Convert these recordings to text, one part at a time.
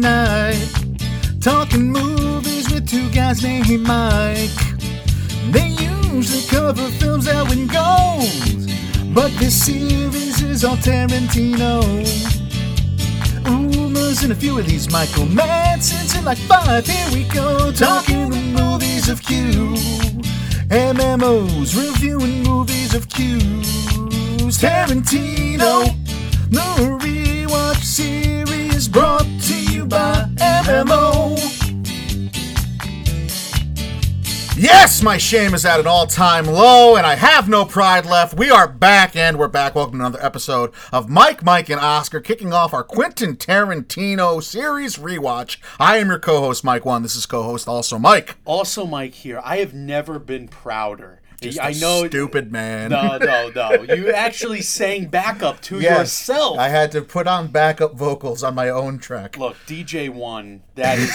night. Talking movies with two guys named Mike. They usually cover films that win gold. But this series is all Tarantino. Uma's and a few of these Michael Madsen's in like five. Here we go, talking the movies of Q. MMOs, reviewing movies of Q's. Tarantino, the rewatch series brought by MMO. Yes, my shame is at an all time low, and I have no pride left. We are back, and we're back. Welcome to another episode of Mike, Mike, and Oscar, kicking off our Quentin Tarantino series rewatch. I am your co host, Mike One. This is co host, also Mike. Also, Mike here. I have never been prouder. Just I know. Stupid man. No, no, no. You actually sang backup to Yes, yourself. I had to put on backup vocals on my own track. Look, DJ One. That is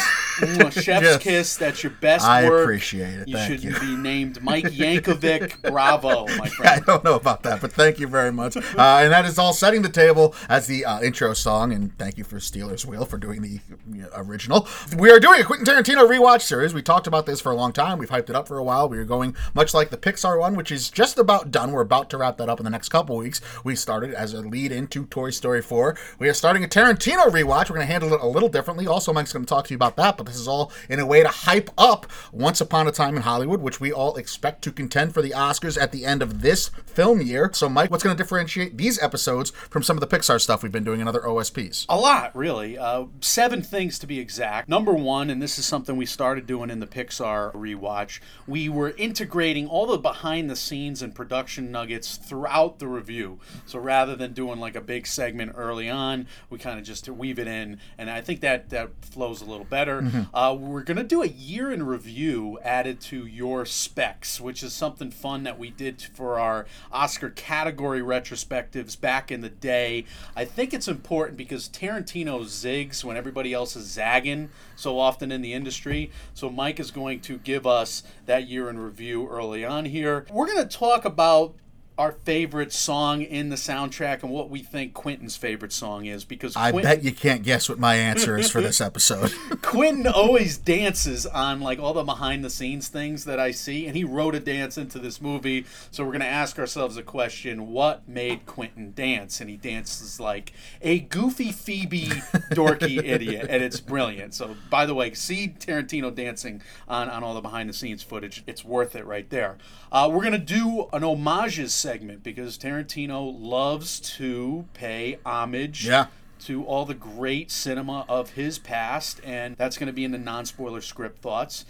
chef's kiss. That's your best I work. appreciate it. You Thank should you. be named Mike Yankovic. Bravo, my I don't know about that, but thank you very much. Uh, and that is all setting the table as the uh, intro song. And thank you for Stealers Wheel for doing the you know, original. We are doing a Quentin Tarantino rewatch series. We talked about this for a long time. We've hyped it up for a while. We are going much like the Pixar one, which is just about done. We're about to wrap that up in the next couple weeks. We started as a lead into Toy Story 4. We are starting a Tarantino rewatch. We're going to handle it a little differently. Also, Mike's going to talk to you about that, but this is all in a way to hype up Once Upon a Time in Hollywood, which we all expect to contend for the Oscars at the end of this film year. So, Mike, what's going to differentiate these episodes from some of the Pixar stuff we've been doing in other OSPs? A lot, really. Uh, seven things to be exact. Number one, and this is something we started doing in the Pixar rewatch, we were integrating all the behind the scenes and production nuggets throughout the review. So rather than doing like a big segment early on, we kind of just weave it in, and I think that that flows a little better. Uh, we're gonna do a year in review added to your specs, which is something fun that we did for our Oscar category retrospectives back in the day. I think it's important because Tarantino zigs when everybody else is zagging so often in the industry. So Mike is going to give us that year in review early on here. We're going to talk about our favorite song in the soundtrack and what we think Quentin's favorite song is because I Quentin, bet you can't guess what my answer is for this episode. Quentin always dances on like all the behind the scenes things that I see, and he wrote a dance into this movie. So we're gonna ask ourselves a question: What made Quentin dance? And he dances like a goofy Phoebe, dorky idiot, and it's brilliant. So by the way, see Tarantino dancing on on all the behind the scenes footage. It's worth it right there. Uh, we're gonna do an homages segment because Tarantino loves to pay homage Yeah. to all the great cinema of his past, and that's going to be in the non spoiler script thoughts.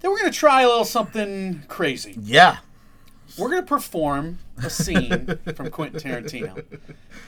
Then we're going to try a little something crazy. yeah. We're going to perform a scene from Quentin Tarantino.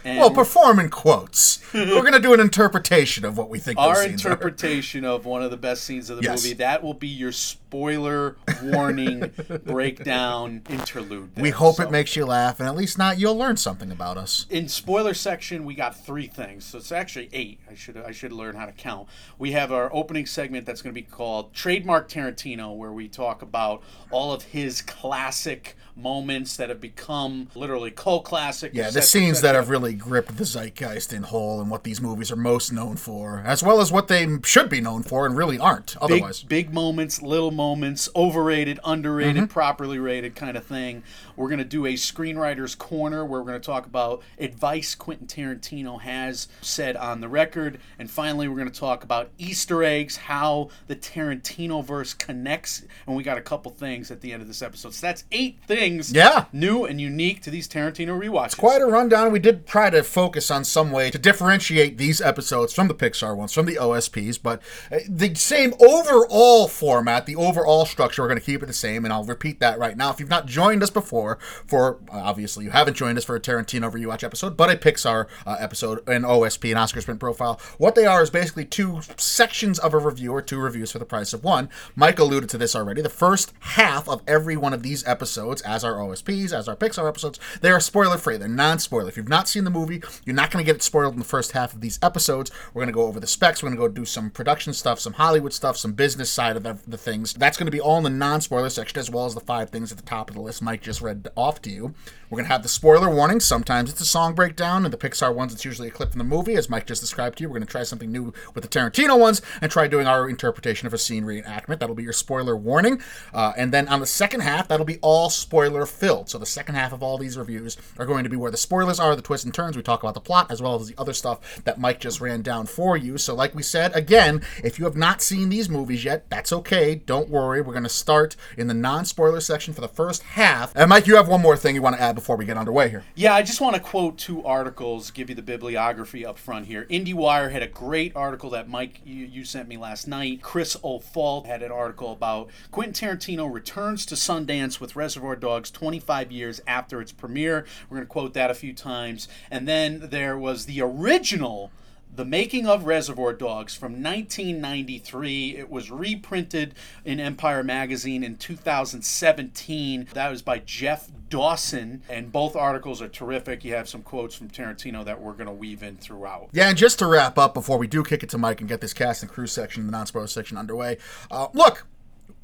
And Well, perform in quotes. We're going to do an interpretation of what we think those our scenes are. interpretation of one of the best scenes of the Yes. movie, that will be your spoiler warning breakdown interlude. We hope So- it makes you laugh, and at least not you'll learn something about us. in spoiler section we got three things so it's actually eight i should i should learn how to count we have our opening segment that's going to be called trademark tarantino where we talk about all of his classic moments that have become literally cult classic Yeah, the scenes that have really gripped the zeitgeist in whole and what these movies are most known for, as well as what they should be known for and really aren't big, otherwise. big moments, little moments, overrated, underrated, Mm-hmm. properly rated kind of thing. We're going to do a screenwriter's corner where we're going to talk about advice Quentin Tarantino has said on the record. And finally, we're going to talk about Easter eggs, how the Tarantino verse connects. And we got a couple things at the end of this episode. So that's eight things Yeah. new and unique to these Tarantino rewatches. Quite a rundown. We did try to focus on some way to differentiate these episodes from the Pixar ones, from the OSPs, but uh, the same overall format, the overall structure, we're going to keep it the same, and I'll repeat that right now. If you've not joined us before, for obviously you haven't joined us for a Tarantino rewatch episode, but a Pixar uh, episode, an OSP, an Oscar Sprint profile, what they are is basically two sections of a review or two reviews for the price of one. Mike alluded to this already. The first half of every one of these episodes, as our OSPs, as our Pixar Pixar episodes, they are spoiler free. They're non spoiler. If you've not seen the movie, you're not going to get it spoiled in the first half of these episodes. We're going to go over the specs. We're going to go do some production stuff, some Hollywood stuff, some business side of the things. That's going to be all in the non spoiler section, as well as the five things at the top of the list Mike just read off to you. We're going to have the spoiler warning. Sometimes it's a song breakdown, and the Pixar ones, it's usually a clip from the movie, as Mike just described to you. We're going to try something new with the Tarantino ones and try doing our interpretation of a scene reenactment. That'll be your spoiler warning. Uh, and then on the second half, that'll be all spoiler filled. So the second half of all these reviews are going to be where the spoilers are, the twists and turns. We talk about the plot as well as the other stuff that Mike just ran down for you. So, like we said, again, if you have not seen these movies yet, that's okay. Don't worry. We're going to start in the non spoiler section for the first half. And Mike, you have one more thing you want to add before we get underway here. Yeah, I just want to quote two articles, give you the bibliography up front here. IndieWire had a great article that Mike you, you sent me last night. Chris O'Falt had an article about Quentin Tarantino returns to Sundance with Reservoir Dogs 25 years after its premiere. We're going to quote that a few times. And then there was the original the Making of Reservoir Dogs from 1993. It was reprinted in Empire Magazine in 2017. That was by Jeff Dawson, and both articles are terrific. You have some quotes from Tarantino that we're going to weave in throughout. Yeah, and just to wrap up before we do kick it to Mike and get this cast and crew section, the non spoiler section underway, uh, look,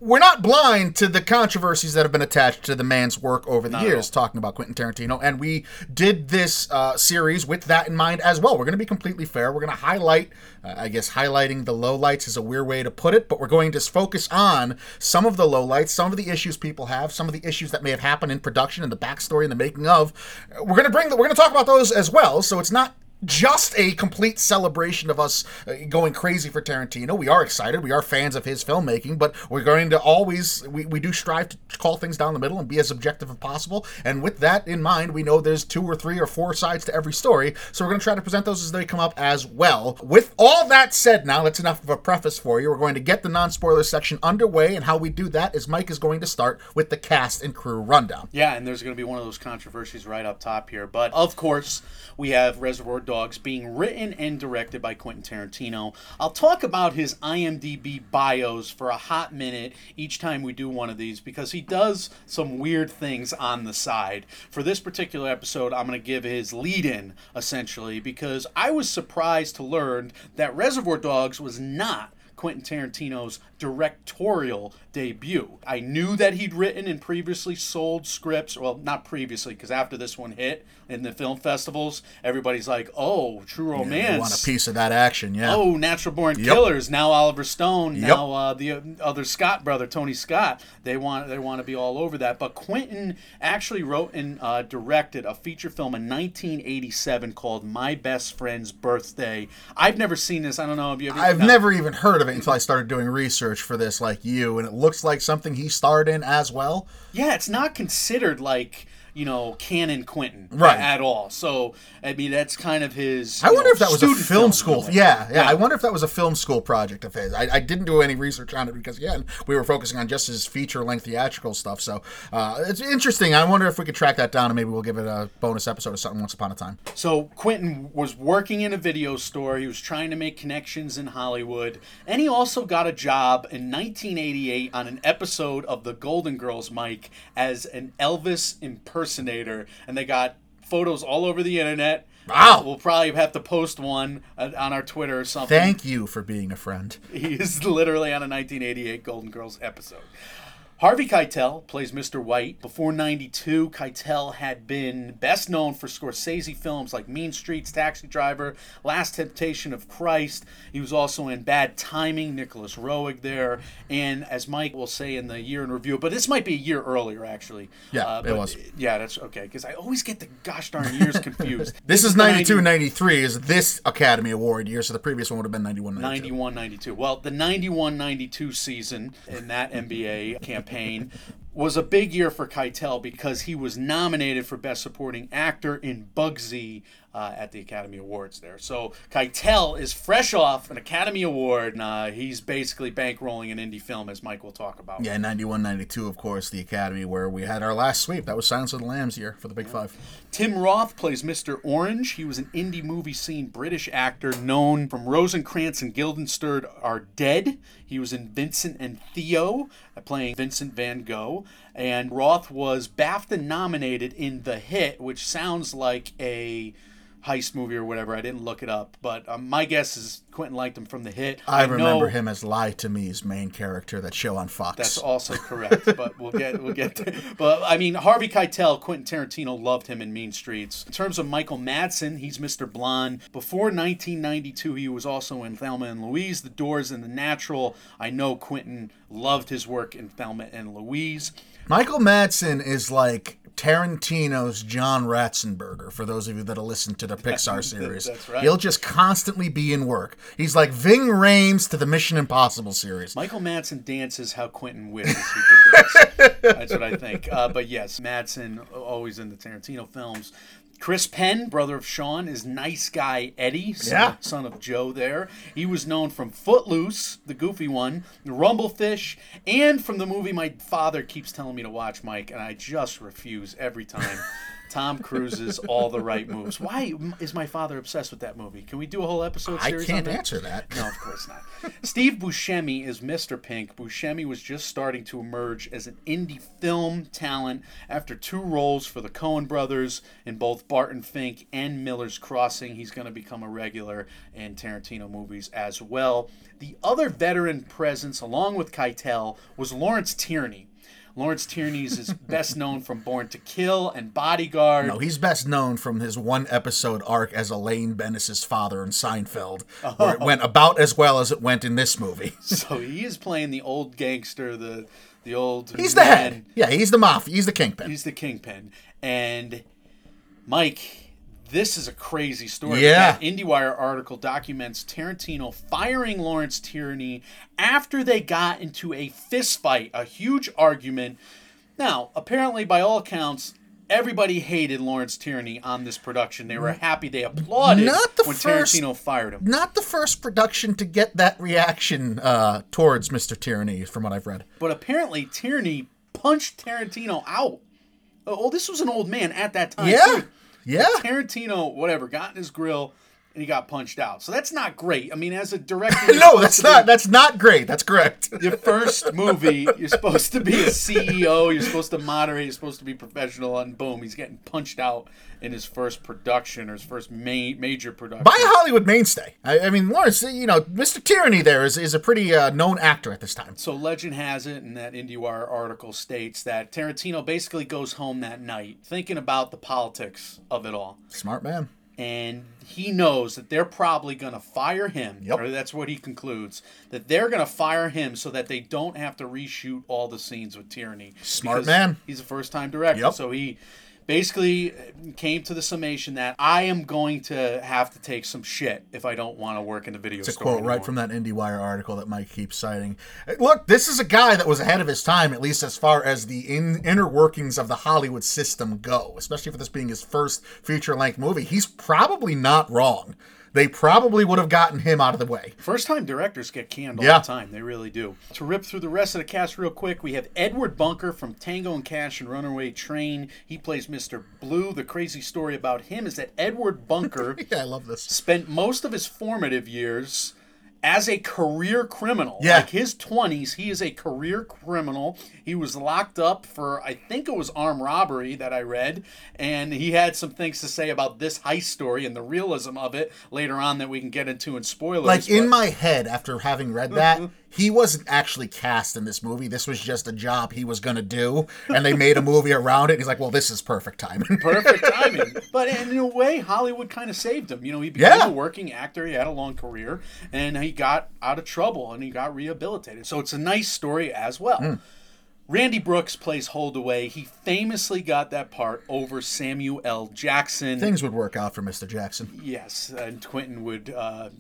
we're not blind to the controversies that have been attached to the man's work over the not years, talking about Quentin Tarantino. And we did this uh, series with that in mind as well. We're going to be completely fair. We're going to highlight, uh, I guess, highlighting the lowlights is a weird way to put it, but we're going to focus on some of the lowlights, some of the issues people have, some of the issues that may have happened in production and the backstory and the making of. We're going to bring, the, we're going to talk about those as well. So it's not just a complete celebration of us uh, going crazy for Tarantino. We are excited. We are fans of his filmmaking, but we're going to always, we, we do strive to call things down the middle and be as objective as possible. And with that in mind, we know there's two or three or four sides to every story. So we're going to try to present those as they come up as well. With all that said, now that's enough of a preface for you. We're going to get the non spoiler section underway. And how we do that is Mike is going to start with the cast and crew rundown. Yeah, and there's going to be one of those controversies right up top here. But of course, we have Reservoir Dogs being written and directed by Quentin Tarantino. I'll talk about his IMDb bios for a hot minute each time we do one of these because he does some weird things on the side. For this particular episode, I'm going to give his lead in essentially because I was surprised to learn that Reservoir Dogs was not Quentin Tarantino's directorial debut. I knew that he'd written and previously sold scripts. Well, not previously, because after this one hit in the film festivals, everybody's like, "Oh, True Romance." Yeah, want a piece of that action? Yeah. Oh, Natural Born yep. Killers. Now Oliver Stone. Yep. Now uh, the other Scott brother, Tony Scott. They want they want to be all over that. But Quentin actually wrote and uh, directed a feature film in 1987 called My Best Friend's Birthday. I've never seen this. I don't know if you. Ever, I've no. never even heard of it until I started doing research for this, like you, and it looks like something he starred in as well. Yeah, it's not considered like you know, canon Quentin right. at all. So I mean, that's kind of his. I wonder know, if that was a film, film school. Yeah, yeah, yeah, I wonder if that was a film school project of his. I, I, didn't do any research on it because again, we were focusing on just his feature length theatrical stuff. So uh, it's interesting. I wonder if we could track that down and maybe we'll give it a bonus episode or something once upon a time. So Quentin was working in a video store. He was trying to make connections in Hollywood, and he also got a job in 1988 on an episode of The Golden Girls, Mike, as an Elvis impersonator, and they got photos all over the internet. Wow. We'll probably have to post one uh, on our Twitter or something. Thank you for being a friend. He is literally on a 1988 Golden Girls episode. Harvey Keitel plays Mr. White. Before 92, Keitel had been best known for Scorsese films like Mean Streets, Taxi Driver, Last Temptation of Christ. He was also in Bad Timing, Nicolas Roeg there. And as Mike will say in the year in review, but this might be a year earlier, actually. Yeah, uh, it was. Yeah, that's okay, because I always get the gosh darn years confused. this is 92 93 is this Academy Award year, so the previous one would have been 91 92. 91 92. Well, the 91 92 season in that NBA campaign campaign was a big year for Keitel because he was nominated for Best Supporting Actor in Bugsy uh, at the Academy Awards there. So Keitel is fresh off an Academy Award, and uh, he's basically bankrolling an indie film, as Mike will talk about. Yeah, 91 92, of course, the Academy, where we had our last sweep. That was Silence of the Lambs year for the Big yeah. Five. Tim Roth plays Mr. Orange. He was an indie movie scene British actor known from Rosencrantz and Guildenstern Are Dead. He was in Vincent and Theo, uh, playing Vincent van Gogh. And Roth was BAFTA nominated in The Hit, which sounds like a heist movie or whatever. I didn't look it up, but um, my guess is Quentin liked him from The Hit. I, remember know him as Lie to Me's main character, that show on Fox. That's also correct, but we'll get we'll get there. But I mean, Harvey Keitel, Quentin Tarantino loved him in Mean Streets. In terms of Michael Madsen, he's Mr. Blonde. Before 1992, he was also in Thelma and Louise, The Doors, and The Natural. I know Quentin loved his work in Thelma and Louise. Michael Madsen is like Tarantino's John Ratzenberger, for those of you that have listened to the Pixar series. right. He'll just constantly be in work. He's like Ving Rhames to the Mission Impossible series. Michael Madsen dances how Quentin wishes he could dance. That's what I think. Uh, but yes, Madsen always in the Tarantino films. Chris Penn, brother of Sean, is nice guy Eddie, son, Yeah. son of Joe. There, he was known from Footloose, the goofy one, Rumblefish, and from the movie my father keeps telling me to watch, Mike, and I just refuse every time. Tom Cruise's All the Right Moves. Why is my father obsessed with that movie? Can we do a whole episode series? I can't on that? answer that. No, of course not. Steve Buscemi is Mr. Pink. Buscemi was just starting to emerge as an indie film talent after two roles for the Coen brothers in both Barton Fink and Miller's Crossing. He's going to become a regular in Tarantino movies as well. The other veteran presence, along with Keitel, was Lawrence Tierney. Lawrence Tierney is best known from Born to Kill and Bodyguard. No, he's best known from his one episode arc as Elaine Benes's father in Seinfeld, where it oh. went about as well as it went in this movie. So he is playing the old gangster, the the old. He's the head. Yeah, he's the mafia. He's the kingpin. He's the kingpin. And Mike, this is a crazy story. Yeah. That IndieWire article documents Tarantino firing Lawrence Tierney after they got into a fist fight, a huge argument. Now, apparently, by all accounts. Everybody hated Lawrence Tierney on this production. They were happy. They applauded Not the when first- Tarantino fired him. Not the first production to get that reaction uh, towards Mr. Tierney, from what I've read. But apparently, Tierney punched Tarantino out. Oh, this was an old man at that time. Yeah, too. Yeah. Tarantino, whatever, got in his grill and he got punched out. So that's not great. I mean, as a director, No, that's to be- not. That's not great. That's correct. Your first movie, you're supposed to be a CEO. You're supposed to moderate. You're supposed to be professional. And boom, he's getting punched out in his first production or his first ma- major production. By a Hollywood mainstay. I, I mean, Lawrence, you know, Mr. Tierney there is, is a pretty uh, known actor at this time. So legend has it, and that IndieWire article states that Tarantino basically goes home that night thinking about the politics of it all. Smart man. And he knows that they're probably going to fire him Yep. or that's what he concludes that they're going to fire him so that they don't have to reshoot all the scenes with Tierney Smart man. he's a first time director Yep. so he basically came to the summation that i am going to have to take some shit if i don't want to work in the video It's a quote anymore. right from that IndieWire article that Mike keeps citing. Uh, Look, this is a guy that was ahead of his time, at least as far as the in, inner workings of the Hollywood system go, especially for this being his first feature length movie. He's probably not wrong. They probably would have gotten him out of the way. First time directors get canned all Yeah. the time. They really do. To rip through the rest of the cast real quick, we have Edward Bunker from Tango and Cash and Runaway Train. He plays Mr. Blue. The crazy story about him is that Edward Bunker Yeah, I love this. spent most of his formative years as a career criminal. Yeah. Like his 20s, he is a career criminal. He was locked up for, I think it was armed robbery that I read. And he had some things to say about this heist story and the realism of it later on that we can get into in spoilers. Like in my head, after having read that, mm-hmm. He wasn't actually cast in this movie. This was just a job he was going to do, and they made a movie around it. He's like, "Well, this is perfect timing." perfect timing. But in a way, Hollywood kind of saved him. You know, he became Yeah. a working actor. He had a long career, and he got out of trouble and he got rehabilitated. So it's a nice story as well. Hmm. Randy Brooks plays Holdaway. He famously got that part over Samuel L. Jackson. Things would work out for Mr. Jackson. yes, and Quentin would uh,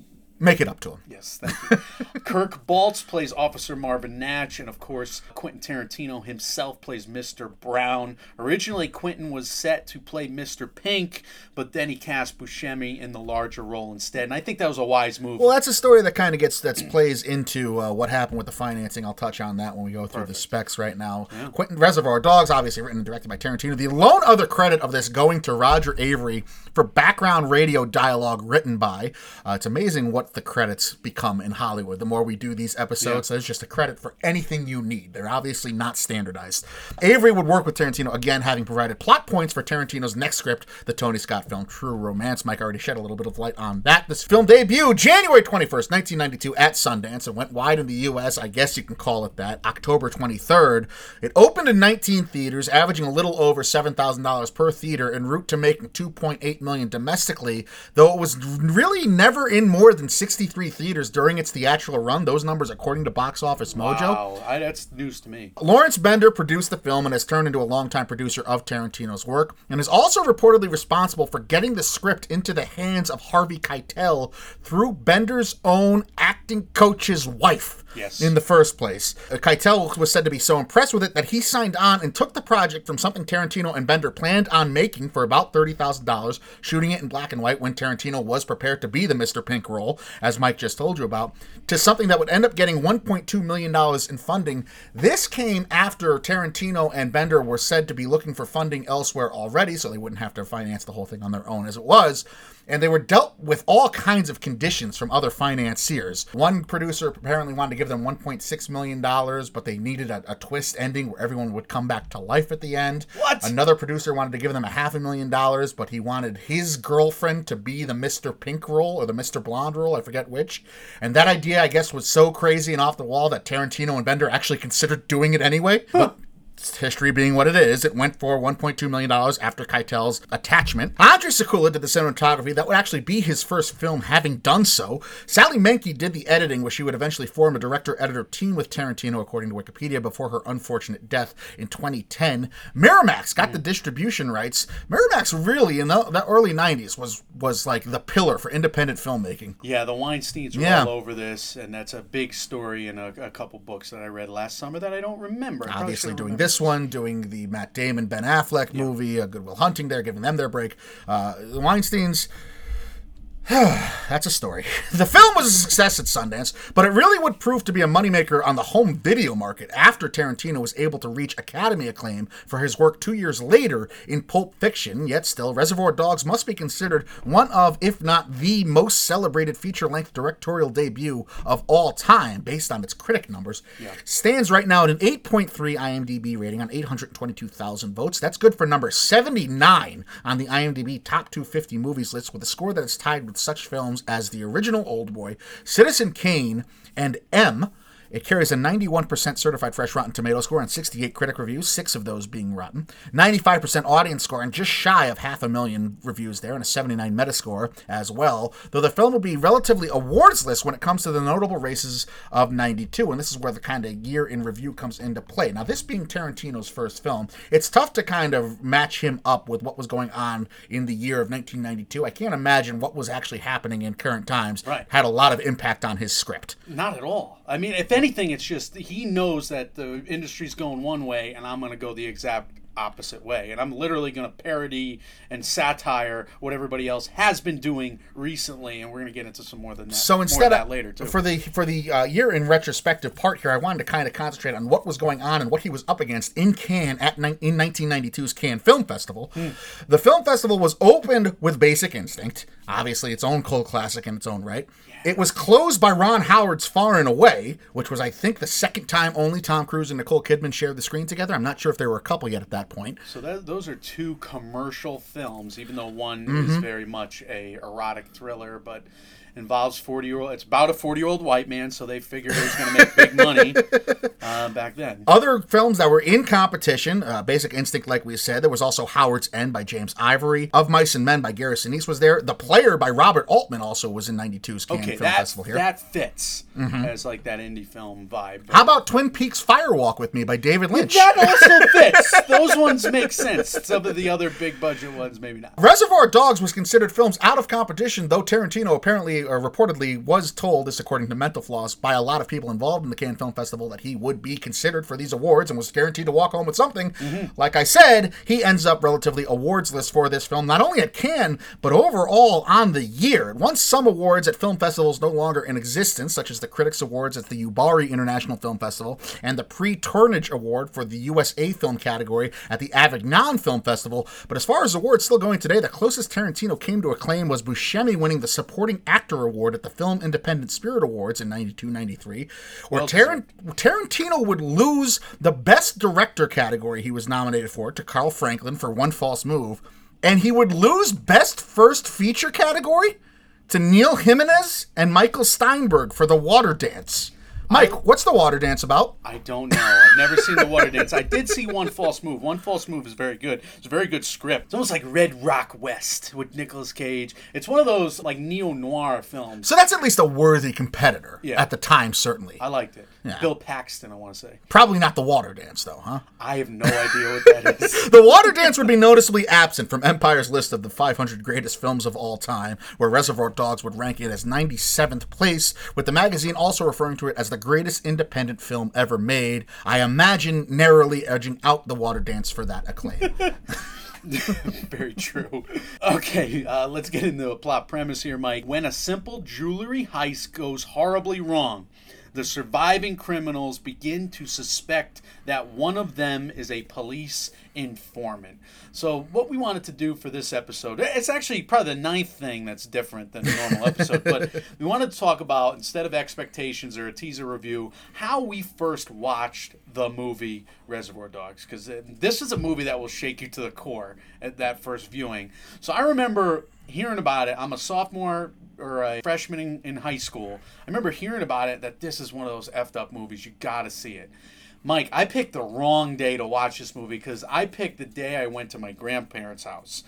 Make it up to him. Yes, thank you. Kirk Baltz plays Officer Marvin Nash, and of course, Quentin Tarantino himself plays Mr. Brown. Originally, Quentin was set to play Mr. Pink, but then he cast Buscemi in the larger role instead, and I think that was a wise move. Well, that's a story that kind of gets that plays into uh, what happened with the financing. I'll touch on that when we go through the specs right now. Quentin Reservoir Dogs, obviously written and directed by Tarantino. The lone other credit of this going to Roger Avary for background radio dialogue written by. Uh, it's amazing what the credits become in Hollywood. The more we do these episodes, there's just a credit for anything you need. They're obviously not standardized. Avary would work with Tarantino again, having provided plot points for Tarantino's next script, the Tony Scott film True Romance. Mike already shed a little bit of light on that. This film debuted January 21st, 1992, at Sundance and went wide in the U.S. I guess you can call it that. October 23rd. It opened in 19 theaters, averaging a little over $7,000 per theater, en route to making 2.8 million domestically. Though it was really never in more than 63 theaters during its theatrical run. Those numbers, according to Box Office Mojo. Wow, I, that's news to me. Lawrence Bender produced the film and has turned into a longtime producer of Tarantino's work, and is also reportedly responsible for getting the script into the hands of Harvey Keitel through Bender's own acting coach's wife. Yes. In the first place, Uh, Keitel was said to be so impressed with it that he signed on and took the project from something Tarantino and Bender planned on making for about thirty thousand dollars, shooting it in black and white when Tarantino was prepared to be the Mr. Pink role, as Mike just told you about, to something that would end up getting one point two million dollars in funding. This came after Tarantino and Bender were said to be looking for funding elsewhere already, so they wouldn't have to finance the whole thing on their own as it was and they were dealt with all kinds of conditions from other financiers. One producer apparently wanted to give them $1.6 million, but they needed a, a, twist ending where everyone would come back to life at the end. What? Another producer wanted to give them a half a million dollars, but he wanted his girlfriend to be the Mr. Pink role or the Mr. Blonde role, I forget which. And that idea, I guess, was so crazy and off the wall that Tarantino and Bender actually considered doing it anyway. But history being what it is, it went for $1.2 million after Keitel's attachment. Andre Sekula did the cinematography. That would actually be his first film having done so. Sally Menke did the editing, where she would eventually form a director-editor team with Tarantino, according to Wikipedia, before her unfortunate death in 2010. Miramax got the distribution rights. Miramax really, in the, the, early 90s, was was like the pillar for independent filmmaking. Yeah, the Weinsteins were Yeah. all over this, and that's a big story in a, a couple books that I read last summer that I don't remember. I obviously doing remember. this one, doing the Matt Damon Ben Affleck movie, uh, Good Will Hunting. There, giving them their break. Uh, the Weinstein's. That's a story. The film was a success at Sundance, but it really would prove to be a moneymaker on the home video market after Tarantino was able to reach Academy acclaim for his work two years later in Pulp Fiction. Yet still, Reservoir Dogs must be considered one of, if not the most celebrated feature length directorial debut of all time, based on its critic numbers. Stands right now at an 8.3 IMDb rating on 822,000 votes. That's good for number 79 on the IMDb Top 250 Movies list, with a score that is tied with such films as the original Old Boy, Citizen Kane, and M. It carries a 91% certified fresh Rotten Tomato score and 68 critic reviews, six of those being rotten. 95% audience score and just shy of half a million reviews there, and a 79 Metascore as well. Though the film will be relatively awardsless when it comes to the notable races of 92, and this is where the kind of year in review comes into play. Now, this being Tarantino's first film, it's tough to kind of match him up with what was going on in the year of 1992. I can't imagine what was actually happening in current times Right. had a lot of impact on his script. Not at all. I mean, if anything, it's just he knows that the industry's going one way, and I'm going to go the exact opposite way, and I'm literally going to parody and satire what everybody else has been doing recently, and we're going to get into some more than that. So instead of that later too. for the for the uh, year in retrospective part here, I wanted to kind of concentrate on what was going on and what he was up against in Cannes at ni- in 1992's Cannes Film Festival. Hmm. The film festival was opened with Basic Instinct, obviously its own cult classic in its own right. It was closed by Ron Howard's Far and Away, which was I think the second time only Tom Cruise and Nicole Kidman shared the screen together. I'm not sure if there were a couple yet at that point. So that, those are two commercial films, even though one Mm-hmm. is very much a erotic thriller, but involves forty year old. It's about a forty year old white man, so they figured it was going to make big money uh, back then. Other films that were in competition, uh, Basic Instinct, like we said, there was also Howard's End by James Ivory, Of Mice and Men by Gary Sinise was there. The Player by Robert Altman also was in 92's Cannes Okay, Film that Festival here. Mm-hmm. that fits as like that indie film vibe. How about Twin Peaks Firewalk with Me by David Lynch? that also fits. Those ones make sense. Some of the other big budget ones, maybe not. Reservoir Dogs was considered films out of competition, though Tarantino apparently or reportedly was told, this according to Mental Floss, by a lot of people involved in the Cannes Film Festival, that he would be considered for these awards and was guaranteed to walk home with something. Like I said, he ends up relatively awardsless for this film, not only at Cannes, but overall on the year. It won some awards at film festivals no longer in existence, such as the Critics Awards at the Yubari International Film Festival and the Pre-Turnage Award for the USA Film category at the Avignon Film Festival. But as far as awards still going today, the closest Tarantino came to acclaim was Buscemi winning the Supporting Actor Award at the Film Independent Spirit Awards in 92 93, where Well Taran- Tarantino would lose the Best Director category he was nominated for to Carl Franklin for One False Move, and he would lose Best First Feature category to Neal Jimenez and Michael Steinberg for The Water Dance. Mike, what's The Water Dance about? I don't know. I've never seen the water dance. I did see one false move. One false move is very good. It's a very good script. It's almost like Red Rock West with Nicolas Cage. It's one of those like neo noir films. So that's at least a worthy competitor Yeah. at the time, certainly. I liked it. Yeah. Bill Paxton, I want to say. Probably not The Water Dance, though, huh? I have no idea what that is. The Water Dance would be noticeably absent from Empire's list of the 500 greatest films of all time, where Reservoir Dogs would rank it as 97th place, with the magazine also referring to it as the greatest independent film ever made. I imagine narrowly edging out The Water Dance for that acclaim. Very true. Okay, uh, let's get into a plot premise here, Mike. When a simple jewelry heist goes horribly wrong, the surviving criminals begin to suspect that one of them is a police informant. So, what we wanted to do for this episode, it's actually probably the ninth thing that's different than a normal episode, but we wanted to talk about, instead of expectations or a teaser review, how we first watched the movie Reservoir Dogs. Because uh, this is a movie that will shake you to the core at that first viewing. So, I remember hearing about it. I'm a sophomore or a freshman in, in high school. I remember hearing about it that this is one of those effed up movies. You gotta see it. Mike, I picked the wrong day to watch this movie because I picked the day I went to my grandparents' house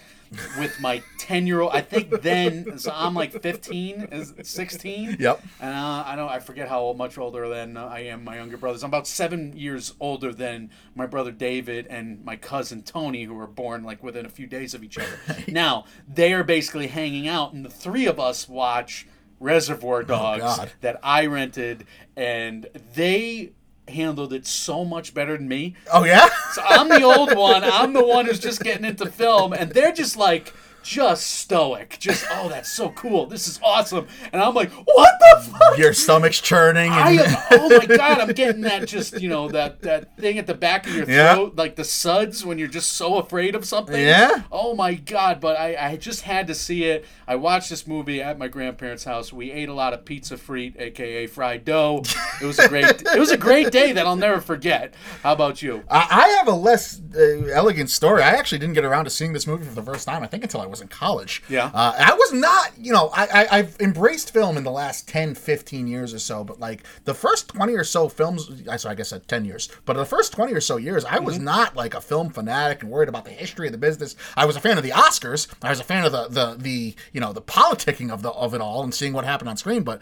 with my 10 year old. I think then, so I'm like 15, is 16. Yep. And uh, I don't, I forget how much older than I am my younger brothers. I'm about seven years older than my brother David and my cousin Tony, who were born like within a few days of each other. now, they are basically hanging out, and the three of us watch Reservoir Dogs God. that I rented, and they handled it so much better than me. oh, yeah? So I'm the old one. I'm the one who's just getting into film, and they're just like, just stoic. Just, oh, that's so cool. This is awesome. And I'm like, what the fuck? Your stomach's churning. I am, oh my god, I'm getting that just, you know, that, that thing at the back of your Yeah. throat, like the suds when you're just so afraid of something. Yeah. Oh my god, but I, I just had to see it. I watched this movie at my grandparents' house. We ate a lot of pizza frite, aka fried dough. It was a great it was a great day that I'll never forget. How about you? I I have a less uh, elegant story. I actually didn't get around to seeing this movie for the first time. I think until I was in college. Yeah. Uh, I was not, you know, I, I I've embraced film in the last 10, 15 years or so, but like the first twenty or so films, I so I guess at ten years, but the first twenty or so years, I was not like a film fanatic and worried about the history of the business. I was a fan of the Oscars. I was a fan of the the the you know the politicking of the of it all and seeing what happened on screen, but.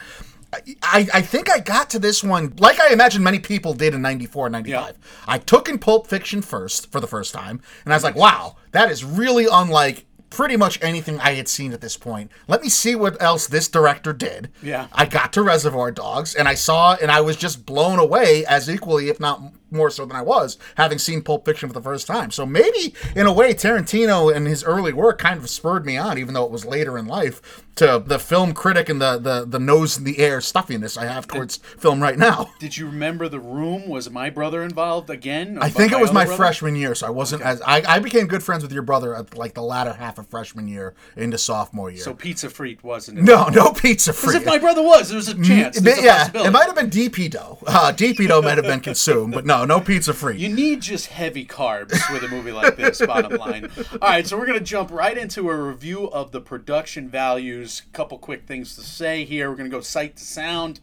I, I think I got to this one like I imagine many people did in 94 and 95. I took in Pulp Fiction first for the first time, and I was like, wow, that is really unlike pretty much anything I had seen at this point. Let me see what else this director did. Yeah. I got to Reservoir Dogs, and I saw, and I was just blown away as equally, if not more so than I was, having seen Pulp Fiction for the first time. So maybe, in a way, Tarantino and his early work kind of spurred me on, even though it was later in life, to the film critic and the the, the nose in the air stuffiness I have towards film right now. Did you remember the room? Was my brother involved again? I think it was my brother? freshman year, so I wasn't as I, I became good friends with your brother at like the latter half of freshman year into sophomore year. So pizza frite wasn't it? no, no pizza As if my brother was, there was a chance. There's may- a yeah, it might have been DP dough. Uh, DP dough might have been consumed, but no, no pizza free. You need just heavy carbs with a movie like this, bottom line. All right, so we're going to jump right into a review of the production values. Couple quick things to say here. We're going to go sight to sound.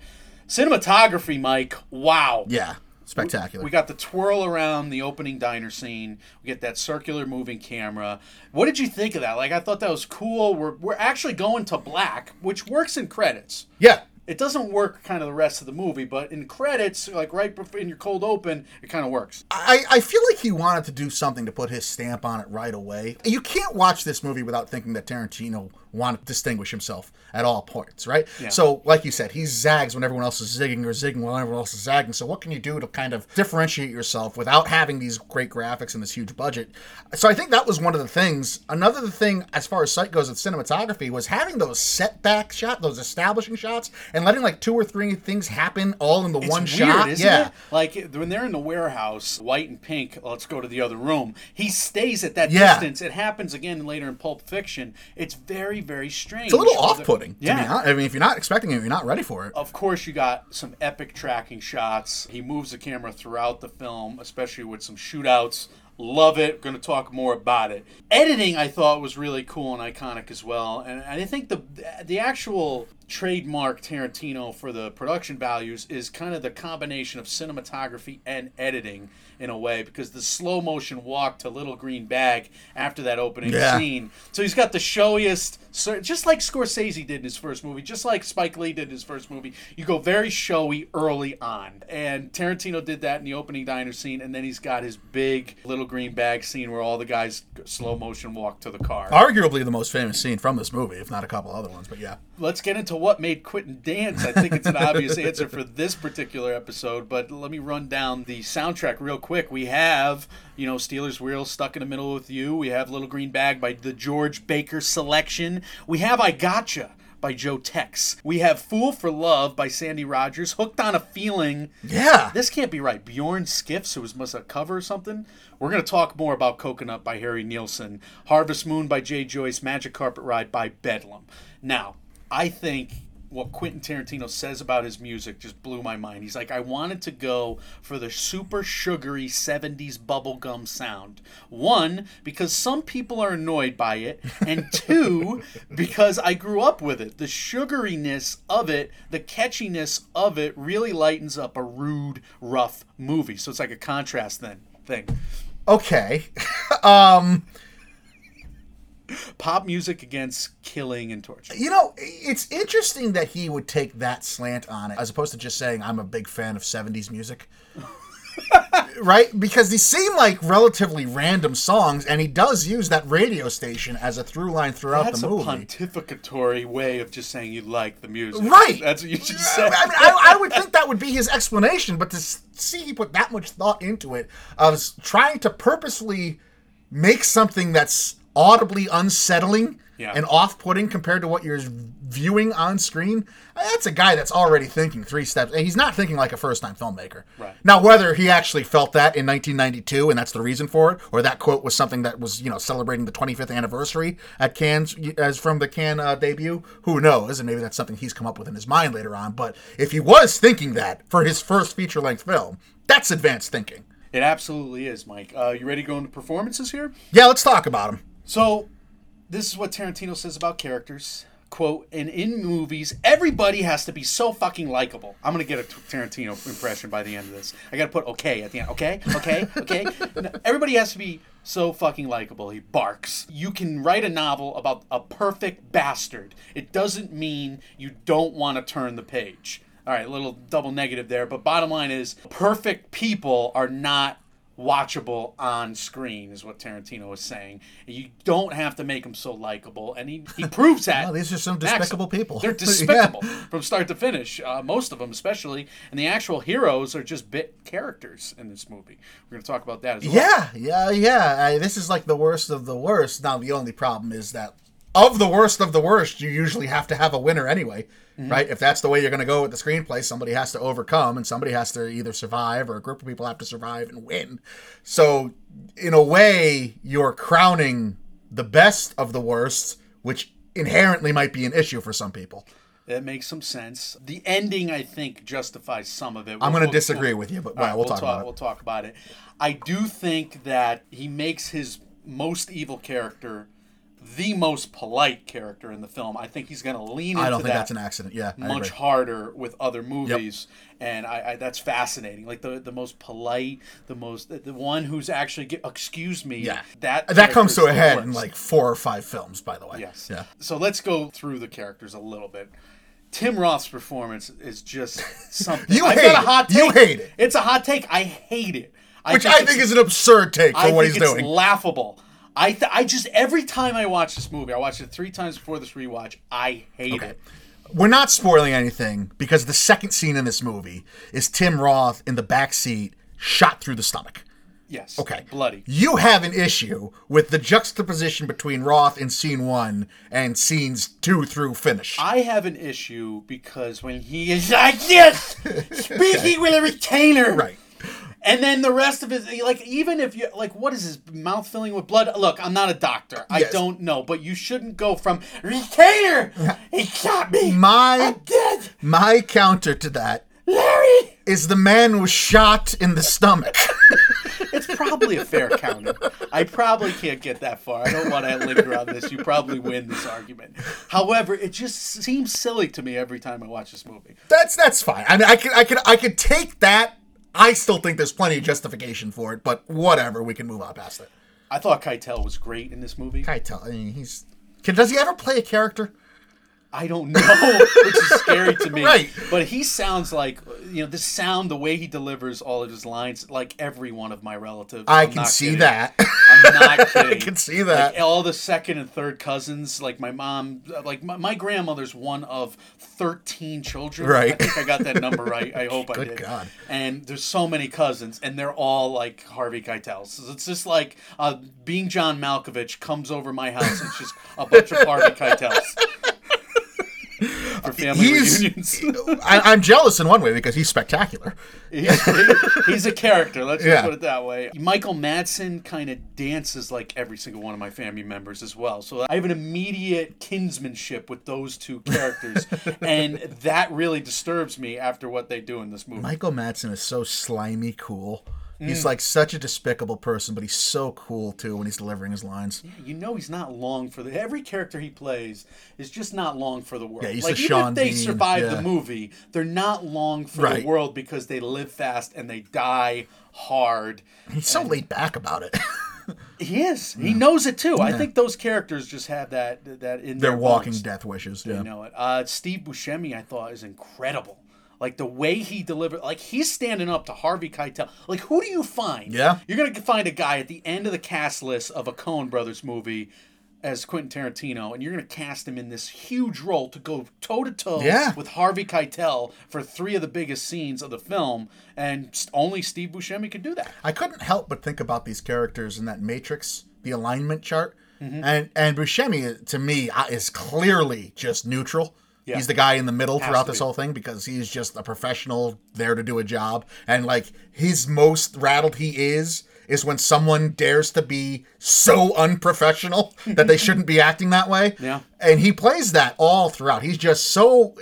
Cinematography, Mike. Wow. yeah, spectacular. We got the twirl around the opening diner scene. We get that circular moving camera. What did you think of that? Like, I thought that was cool. We're, we're actually going to black, which works in credits. yeah, It doesn't work kind of the rest of the movie, but in credits, like right in your cold open, it kind of works. I, I feel like he wanted to do something to put his stamp on it right away. You can't watch this movie without thinking that Tarantino wanted to distinguish himself at all points, right? Yeah. So, like you said, he zags when everyone else is zigging or zigging when everyone else is zagging. So, what can you do to kind of differentiate yourself without having these great graphics and this huge budget? So, I think that was one of the things. Another thing, as far as sight goes with cinematography, was having those setback shots, those establishing shots, and letting like two or three things happen all in the one It's shot. weird, isn't yeah. it? Like when they're in the warehouse, white and pink. Let's go to the other room. He stays at that Yeah. distance. It happens again later in Pulp Fiction. It's very very, very strange. It's a little off-putting. To Yeah. I mean, if you're not expecting it, you're not ready for it. Of course, you got some epic tracking shots. He moves the camera throughout the film, especially with some shootouts. Love it. Going to talk more about it. Editing, I thought, was really cool and iconic as well. And I think the the actual trademark Tarantino for the production values is kind of the combination of cinematography and editing in a way because the slow motion walk to Little Green Bag after that opening Yeah. scene. So he's got the showiest, just like Scorsese did in his first movie, just like Spike Lee did in his first movie. You go very showy early on, and Tarantino did that in the opening diner scene, and then he's got his big Little Green Bag scene where all the guys slow motion walk to the car. Arguably the most famous scene from this movie, if not a couple other ones. But yeah, Let's get into what made Quentin dance. I think it's an obvious answer for this particular episode, but let me run down the soundtrack real quick. We have, you know, Stealers Wheel stuck in the middle with you. We have Little Green Bag by the George Baker selection. We have I Gotcha by Joe Tex. We have Fool for Love by Sandy Rogers. Hooked on a Feeling. yeah. This can't be right. Björn Skifs, who was must a cover or something. We're going to talk more about Coconut by Harry Nilsson, Harvest Moon by Jay Joyce, Magic Carpet Ride by Bedlam. Now, I think what Quentin Tarantino says about his music just blew my mind. He's like, I wanted to go for the super sugary 70s bubblegum sound. One, because some people are annoyed by it, and two, because I grew up with it. The sugariness of it, the catchiness of it really lightens up a rude, rough movie. So it's like a contrast then thing. Okay. um, Pop music against killing and torture. you know, it's interesting that he would take that slant on it, as opposed to just saying I'm a big fan of '70s music. right? Because these seem like relatively random songs, and he does use that radio station as a through line throughout That's the a pontificatory way of just saying you like the music. Right. That's what you just I, mean, I, I would think that would be his explanation, but to see he put that much thought into it, of trying to purposely make something that's audibly unsettling Yeah. and off-putting compared to what you're viewing on screen, that's a guy that's already thinking three steps. And he's not thinking like a first-time filmmaker. Right. Now, whether he actually felt that in 1992 and that's the reason for it, or that quote was something that was, you know, celebrating the 25th anniversary at Cannes as from the Cannes uh, debut, who knows? And maybe that's something he's come up with in his mind later on. But if he was thinking that for his first feature-length film, that's advanced thinking. It absolutely is, Mike. Uh, you ready to go into performances here? Yeah, let's talk about him. So, this is what Tarantino says about characters. Quote, and in movies, everybody has to be so fucking likable. I'm going to get a Tarantino impression by the end of this. I got to put okay at the end. Okay? Okay? Okay? Everybody has to be so fucking likable. He barks. You can write a novel about a perfect bastard. It doesn't mean you don't want to turn the page. All right, a little double negative there, but bottom line is perfect people are not watchable on screen is what Tarantino was saying. You don't have to make them so likable, and he, he proves that. Well, these are some despicable people. They're Yeah. despicable from start to finish. Uh, most of them, especially, and the actual heroes are just bit characters in this movie. We're going to talk about that as well. Yeah, yeah, yeah. I, this is like the worst of the worst. Now, the only problem is that of the worst of the worst, you usually have to have a winner anyway, mm-hmm. right? If that's the way you're going to go with the screenplay, somebody has to overcome and somebody has to either survive or a group of people have to survive and win. So, in a way, you're crowning the best of the worst, which inherently might be an issue for some people. That makes some sense. The ending, I think, justifies some of it. I'm going to we'll- disagree with you, but right, well, we'll, talk, about it. We'll talk about it. I do think that he makes his most evil character the most polite character in the film. I think he's going to lean into I don't think that that's an accident. Yeah, I much agree. harder with other movies, and I, I that's fascinating. Like the the most polite, the most the, one who's actually get, excuse me. Yeah, that that comes to a head in like four or five films, by the way. Yes. Yeah. So let's go through the characters a little bit. Tim Roth's performance is just something. You I've hate got a hot take. You hate it. It's a hot take. I hate it. I Which I think is an absurd take for I what think he's it's doing. laughable. I th- I just every time I watch this movie, I watched it three times before this rewatch. I hate it. We're not spoiling anything because the second scene in this movie is Tim Roth in the back seat, shot through the stomach. Yes. Okay. Bloody. You have an issue with the juxtaposition between Roth in scene one and scenes two through finish. I have an issue because when he is like this, speaking with a retainer, right. And then the rest of it, like, even if you, like, what is his mouth filling with blood? Look, I'm not a doctor. I Yes. don't know. But you shouldn't go from, Retainer! He shot me! My I'm dead! my counter to that Larry! is the man was shot in the stomach. It's probably a fair counter. I probably can't get that far. I don't want to linger on this. You probably win this argument. However, it just seems silly to me every time I watch this movie. that's that's fine. I mean, I could I could I could take that. I still think there's plenty of justification for it, but whatever. We can move on past it. I thought Keitel was great in this movie. I tell. I mean, he's. Can, does he ever play a character? I don't know, which is scary to me. Right. But he sounds like you know the sound, the way he delivers all of his lines, like every one of my relatives. I I'm can not see kidding. that. I'm not kidding. I can see that. Like all the second and third cousins, like my mom, like my, my grandmother's one of thirteen children. Right. I think I got that number right. I hope I did. Good. God. And there's so many cousins, and they're all like Harvey Keitel. So it's just like uh, being John Malkovich comes over my house. And it's just a bunch of Harvey Keitels. For family He's. reunions. I, I'm jealous in one way because he's spectacular. He's, he's a character. Let's just Yeah. put it that way. Michael Madsen kind of dances like every single one of my family members as well. So I have an immediate kinsmanship with those two characters, and that really disturbs me after what they do in this movie. Michael Madsen is so slimy cool. Mm. He's like such a despicable person, but he's so cool too when he's delivering his lines. Yeah, you know he's not long for the every character he plays is just not long for the world. Yeah, he's like the even Sean if they Bean, survive yeah. the movie, they're not long for Right. the world because they live fast and they die hard. He's so laid back about it. He is. He knows it too. I think those characters just have that that in They're their walking bones. death wishes. They Yeah. know it. Uh, Steve Buscemi, I thought, is incredible. Like the way he delivered, like he's standing up to Harvey Keitel. Like who do you find? Yeah. you're gonna find a guy at the end of the cast list of a Coen Brothers movie as Quentin Tarantino, and you're gonna cast him in this huge role to go toe to toe with Harvey Keitel for three of the biggest scenes of the film, and only Steve Buscemi could do that. I couldn't help but think about these characters in that matrix, the alignment chart, Mm-hmm. and and Buscemi to me uh, is clearly just neutral. Yeah. He's the guy in the middle Has throughout this whole thing because he's just a professional there to do a job, and like his most rattled he is is when someone dares to be so unprofessional that they shouldn't be acting that way. Yeah. and he plays that all throughout. He's just so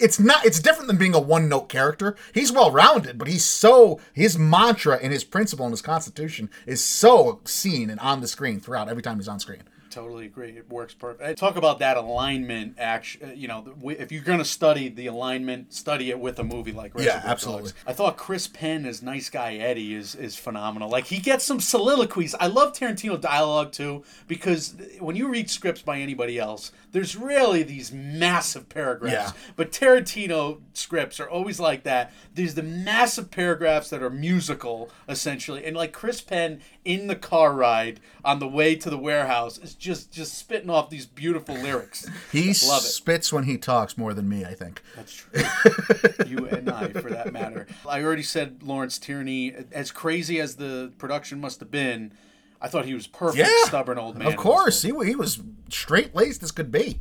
it's not it's different than being a one note character he's well rounded but he's so his mantra and his principle and his constitution is so seen and on the screen throughout every time he's on screen Totally agree. It works perfect. Eh, talk about that alignment action. Eh, you know, if you're going to study the alignment, study it with a movie like Reservoir absolutely. Dogs. I thought Chris Penn as nice guy Eddie is is phenomenal. Like he gets some soliloquies. I love Tarantino dialogue too because when you read scripts by anybody else, there's really these massive paragraphs. Yeah. But Tarantino scripts are always like that. There's the massive paragraphs that are musical essentially, and like Chris Penn in the car ride on the way to the warehouse is just just spitting off these beautiful lyrics. he Love it. spits when he talks more than me i think That's true. you and I, for that matter. I already said Lawrence Tierney. As crazy as the production must have been, I thought he was perfect, yeah stubborn old man. of course he, he was straight laced as could be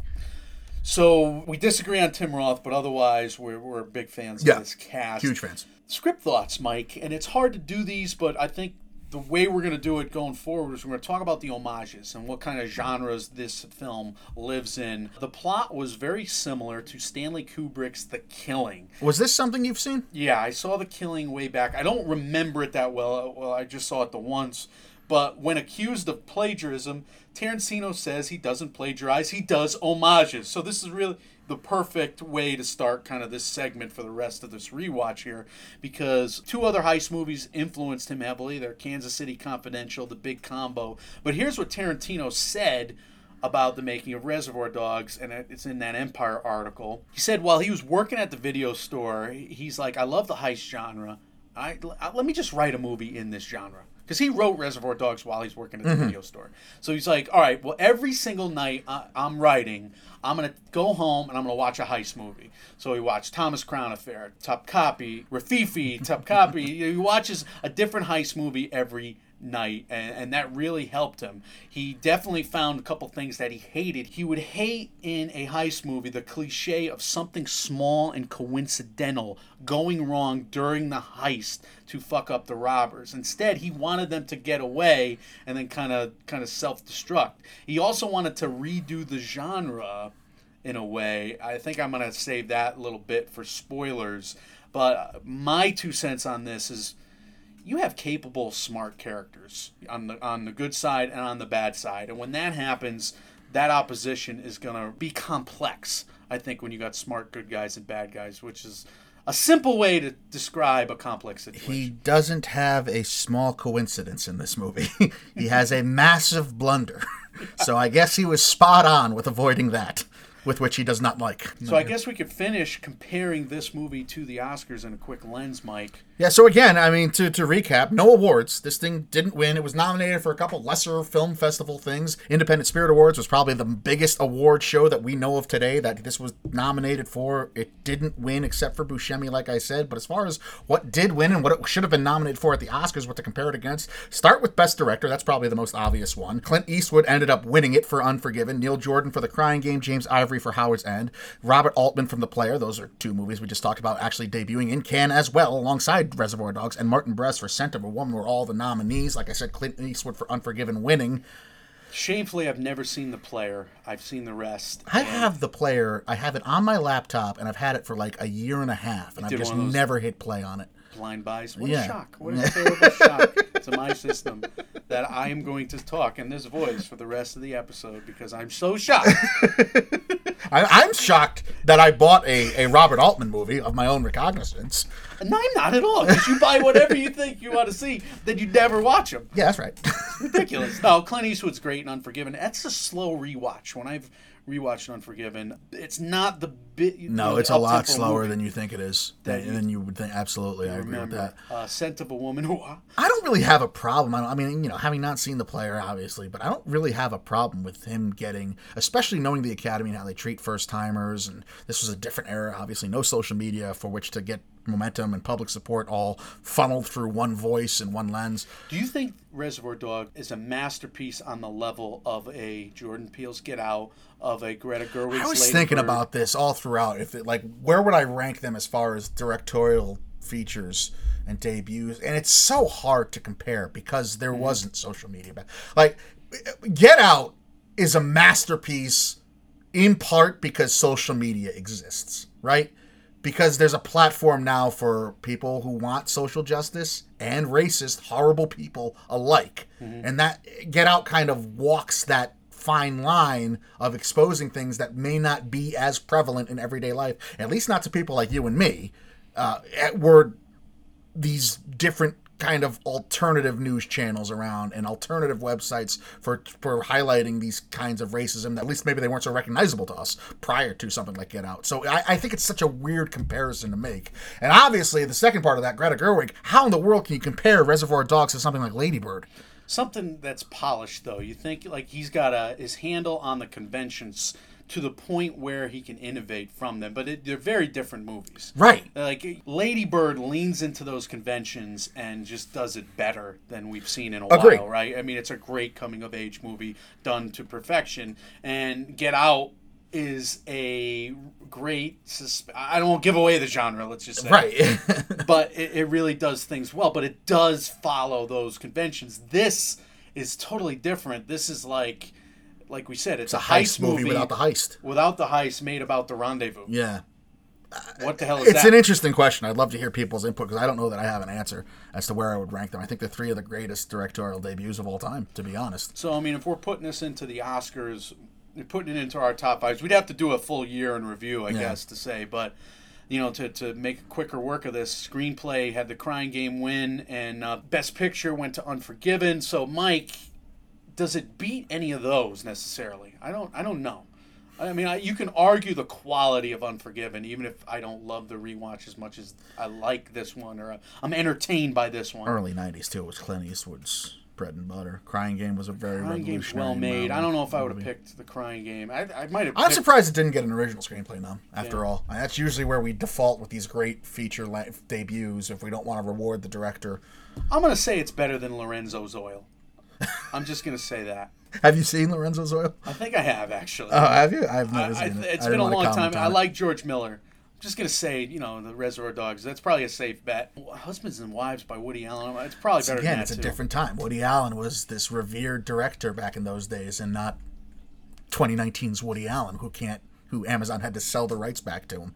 So we disagree on Tim Roth, but otherwise we're, we're big fans Yeah. of this cast. huge fans Script thoughts, Mike, and it's hard to do these, but I think the way we're going to do it going forward is we're going to talk about the homages and what kind of genres this film lives in. The plot was very similar to Stanley Kubrick's The Killing. was this something you've seen Yeah, I saw The Killing way back. I don't remember it that well. Well, I just saw it the once. But when accused of plagiarism, Tarantino says he doesn't plagiarize, he does homages. So this is really the perfect way to start kind of this segment for the rest of this rewatch here because two other heist movies influenced him heavily. They're Kansas City Confidential, The Big Combo. But here's what Tarantino said about the making of Reservoir Dogs, and it's in that Empire article. He said while he was working at the video store, he's like, I love the heist genre. I, I- let me just write a movie in this genre. Because he wrote Reservoir Dogs while he's working at the mm-hmm. video store. So he's like, all right, well, every single night I, I'm writing, I'm going to go home and I'm going to watch a heist movie. So he watched Thomas Crown Affair, Top Copy, Rififi, Top Copy. he watches a different heist movie every night, and, and that really helped him. He definitely found a couple things that he hated. He would hate in a heist movie the cliche of something small and coincidental going wrong during the heist to fuck up the robbers. Instead, he wanted them to get away and then kind of kind of self-destruct. He also wanted to redo the genre in a way. I think I'm going to save that little bit for spoilers. But my two cents on this is you have capable, smart characters on the on the good side and on the bad side, and when that happens, that opposition is gonna be complex. I think when you got smart good guys and bad guys, which is a simple way to describe a complex situation. He doesn't have a small coincidence in this movie. he has a massive blunder. so I guess he was spot on with avoiding that with which he does not like. So I guess we could finish comparing this movie to the Oscars in a quick lens, Mike. Yeah, so again, I mean, to, to recap, no awards. This thing didn't win. It was nominated for a couple lesser film festival things. Independent Spirit Awards was probably the biggest award show that we know of today that this was nominated for. It didn't win except for Buscemi, like I said. But as far as what did win and what it should have been nominated for at the Oscars, what to compare it against, start with Best Director. That's probably the most obvious one. Clint Eastwood ended up winning it for Unforgiven. Neil Jordan for The Crying Game. James Ivory for Howard's End. Robert Altman from The Player. Those are two movies we just talked about actually debuting in Cannes as well, alongside Reservoir Dogs. And Martin Brest for Scent of a Woman were all the nominees. Like I said, Clint Eastwood for Unforgiven winning. Shamefully, I've never seen the player. I've seen the rest. I have the player. I have it on my laptop, and I've had it for like a year and a half, and I've just one of those- never hit play on it. blind buys. What Yeah. a shock! What a terrible shock to my system that I am going to talk in this voice for the rest of the episode because I'm so shocked. I, I'm shocked that I bought a, a Robert Altman movie of my own recognizance. no, I'm not at all. Because you buy whatever you think you want to see, then you never watch them. Yeah, that's right. Ridiculous. No, Clint Eastwood's great and Unforgiven. That's a slow rewatch. When I've rewatched Unforgiven, it's not the bit. you no, know, it's a lot slower movie than you think it is. That Than, you would think. Absolutely, I agree with that. uh, Scent of a Woman. Who, I don't really have a problem. I, don't, I mean, you know, having not seen the player, obviously, but I don't really have a problem with him getting, especially knowing the Academy and how they treat first timers. And this was a different era, obviously, no social media for which to get momentum and public support all funneled through one voice and one lens. Do you think Reservoir Dog is a masterpiece on the level of a Jordan Peele's Get Out, of a Greta Gerwig's I was Lady thinking Bird? about this all throughout. If it, like, where would I rank them as far as directorial features and debuts? And it's so hard to compare because there mm-hmm. wasn't social media. Back. Like, Get Out is a masterpiece in part because social media exists, right? Because there's a platform now for people who want social justice and racist, horrible people alike. And that Get Out kind of walks that fine line of exposing things that may not be as prevalent in everyday life, at least not to people like you and me, uh, were these different kind of alternative news channels around and alternative websites for for highlighting these kinds of racism that at least maybe they weren't so recognizable to us prior to something like Get Out. So I, I think it's such a weird comparison to make. And obviously the second part of that, Greta Gerwig, how in the world can you compare Reservoir Dogs to something like Ladybird? Something that's polished, though. You think like he's got a his handle on the conventions to the point where he can innovate from them, but it, they're very different movies. Right. Like Lady Bird leans into those conventions and just does it better than we've seen in a Agree. while, right? I mean, it's a great coming of age movie done to perfection, and Get Out is a great. Susp- I don't want to give away the genre. Let's just say, Right. but it, it really does things well. But it does follow those conventions. This is totally different. This is like, like we said, it's, a heist movie without the heist. without the heist made about the rendezvous. yeah. What the hell is It's that? an interesting question. I'd love to hear people's input because I don't know that I have an answer as to where I would rank them. I think they're three of the greatest directorial debuts of all time, to be honest. so I mean, if we're putting this into the Oscars, putting it into our top fives, we'd have to do a full year in review, I Yeah. guess, to say. But you know, to, to make quicker work of this, screenplay had the Crying Game win, and uh, Best Picture went to Unforgiven. So, Mike, does it beat any of those necessarily? I don't. I don't know. I mean, I, you can argue the quality of Unforgiven, even if I don't love the rewatch as much as I like this one, or uh, I'm entertained by this one. Early '90s too was Clint Eastwood's bread and butter. Crying Game was a very Crying Game's revolutionary. well made. I don't know if I would have picked the Crying Game. I, I might have. I'm picked- surprised it didn't get an original screenplay nom. After Yeah. all, that's usually where we default with these great feature debuts if we don't want to reward the director. I'm gonna say it's better than Lorenzo's Oil. I'm just gonna say that. Have you seen Lorenzo's Oil? I think I have actually. Oh, have you? I've never I, seen it. it's I been a long time. I like George Miller. I'm just gonna say, you know, the Reservoir Dogs. That's probably a safe bet. Husbands and Wives by Woody Allen. It's probably better Again, it's a too. different time. Woody Allen was this revered director back in those days, and not 2019's Woody Allen, who can't, who Amazon had to sell the rights back to him.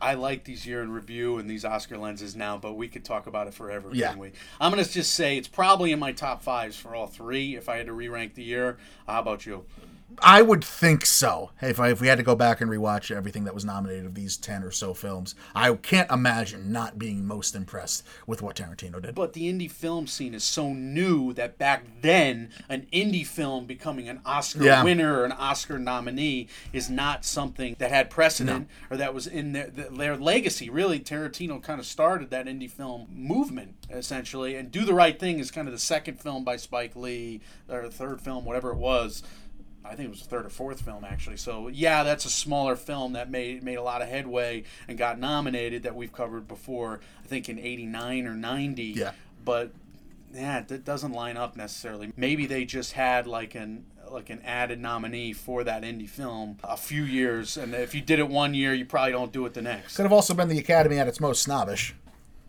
I like these year in review and these Oscar lenses now, but we could talk about it forever, Yeah. couldn't we? I'm gonna just say it's probably in my top fives for all three. If I had to re-rank the year, how about you? I would think so. If I, if we had to go back and rewatch everything that was nominated of these ten or so films, I can't imagine not being most impressed with what Tarantino did. But the indie film scene is so new that back then, an indie film becoming an Oscar Yeah. winner or an Oscar nominee is not something that had precedent or that was in their, their legacy. Really, Tarantino kind of started that indie film movement, essentially. And Do the Right Thing is kind of the second film by Spike Lee, or the third film, whatever it was. I think it was the third or fourth film actually. So yeah, that's a smaller film that made made a lot of headway and got nominated that we've covered before. I think in '89 or '90. Yeah. But yeah, that doesn't line up necessarily. Maybe they just had like an like an added nominee for that indie film a few years, and if you did it one year, you probably don't do it the next. Could have also been the Academy at its most snobbish.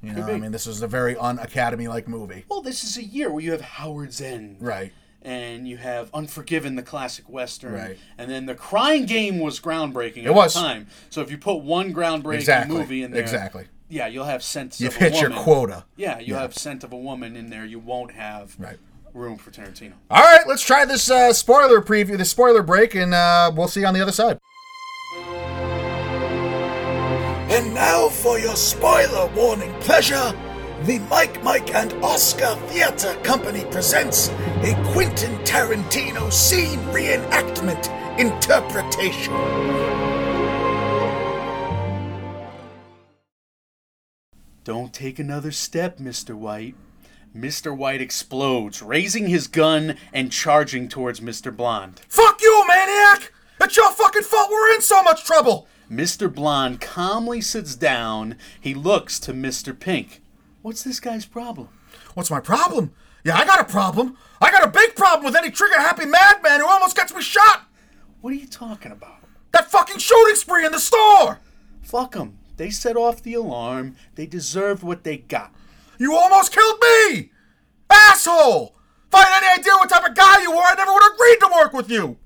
You know, be. I mean, this was a very un-Academy like movie. Well, this is a year where you have Howard's End. Right. And you have Unforgiven, the classic western, Right. and then The Crying Game was groundbreaking at It was. the time. So if you put one groundbreaking Exactly. movie in there, Exactly. yeah, you'll have Scent You've of a hit your quota. Yeah, you Yeah. have Scent of a Woman in there. You won't have Right. room for Tarantino. All right, let's try this uh, spoiler preview, this spoiler break, and uh, we'll see you on the other side. And now for your spoiler warning pleasure. The Mike, Mike, and Oscar Theater Company presents a Quentin Tarantino scene reenactment interpretation. Don't take another step, Mr. White. Mr. White explodes, raising his gun and charging towards Mr. Blonde. Fuck you, maniac! It's your fucking fault we're in so much trouble! Mr. Blonde calmly sits down. He looks to Mr. Pink. What's this guy's problem? What's my problem? Yeah, I got a problem. I got a big problem with any trigger happy madman who almost gets me shot! What are you talking about? That fucking shooting spree in the store! Fuck them. They set off the alarm. They deserved what they got. You almost killed me! Asshole! If I had any idea what type of guy you were, I never would have agreed to work with you!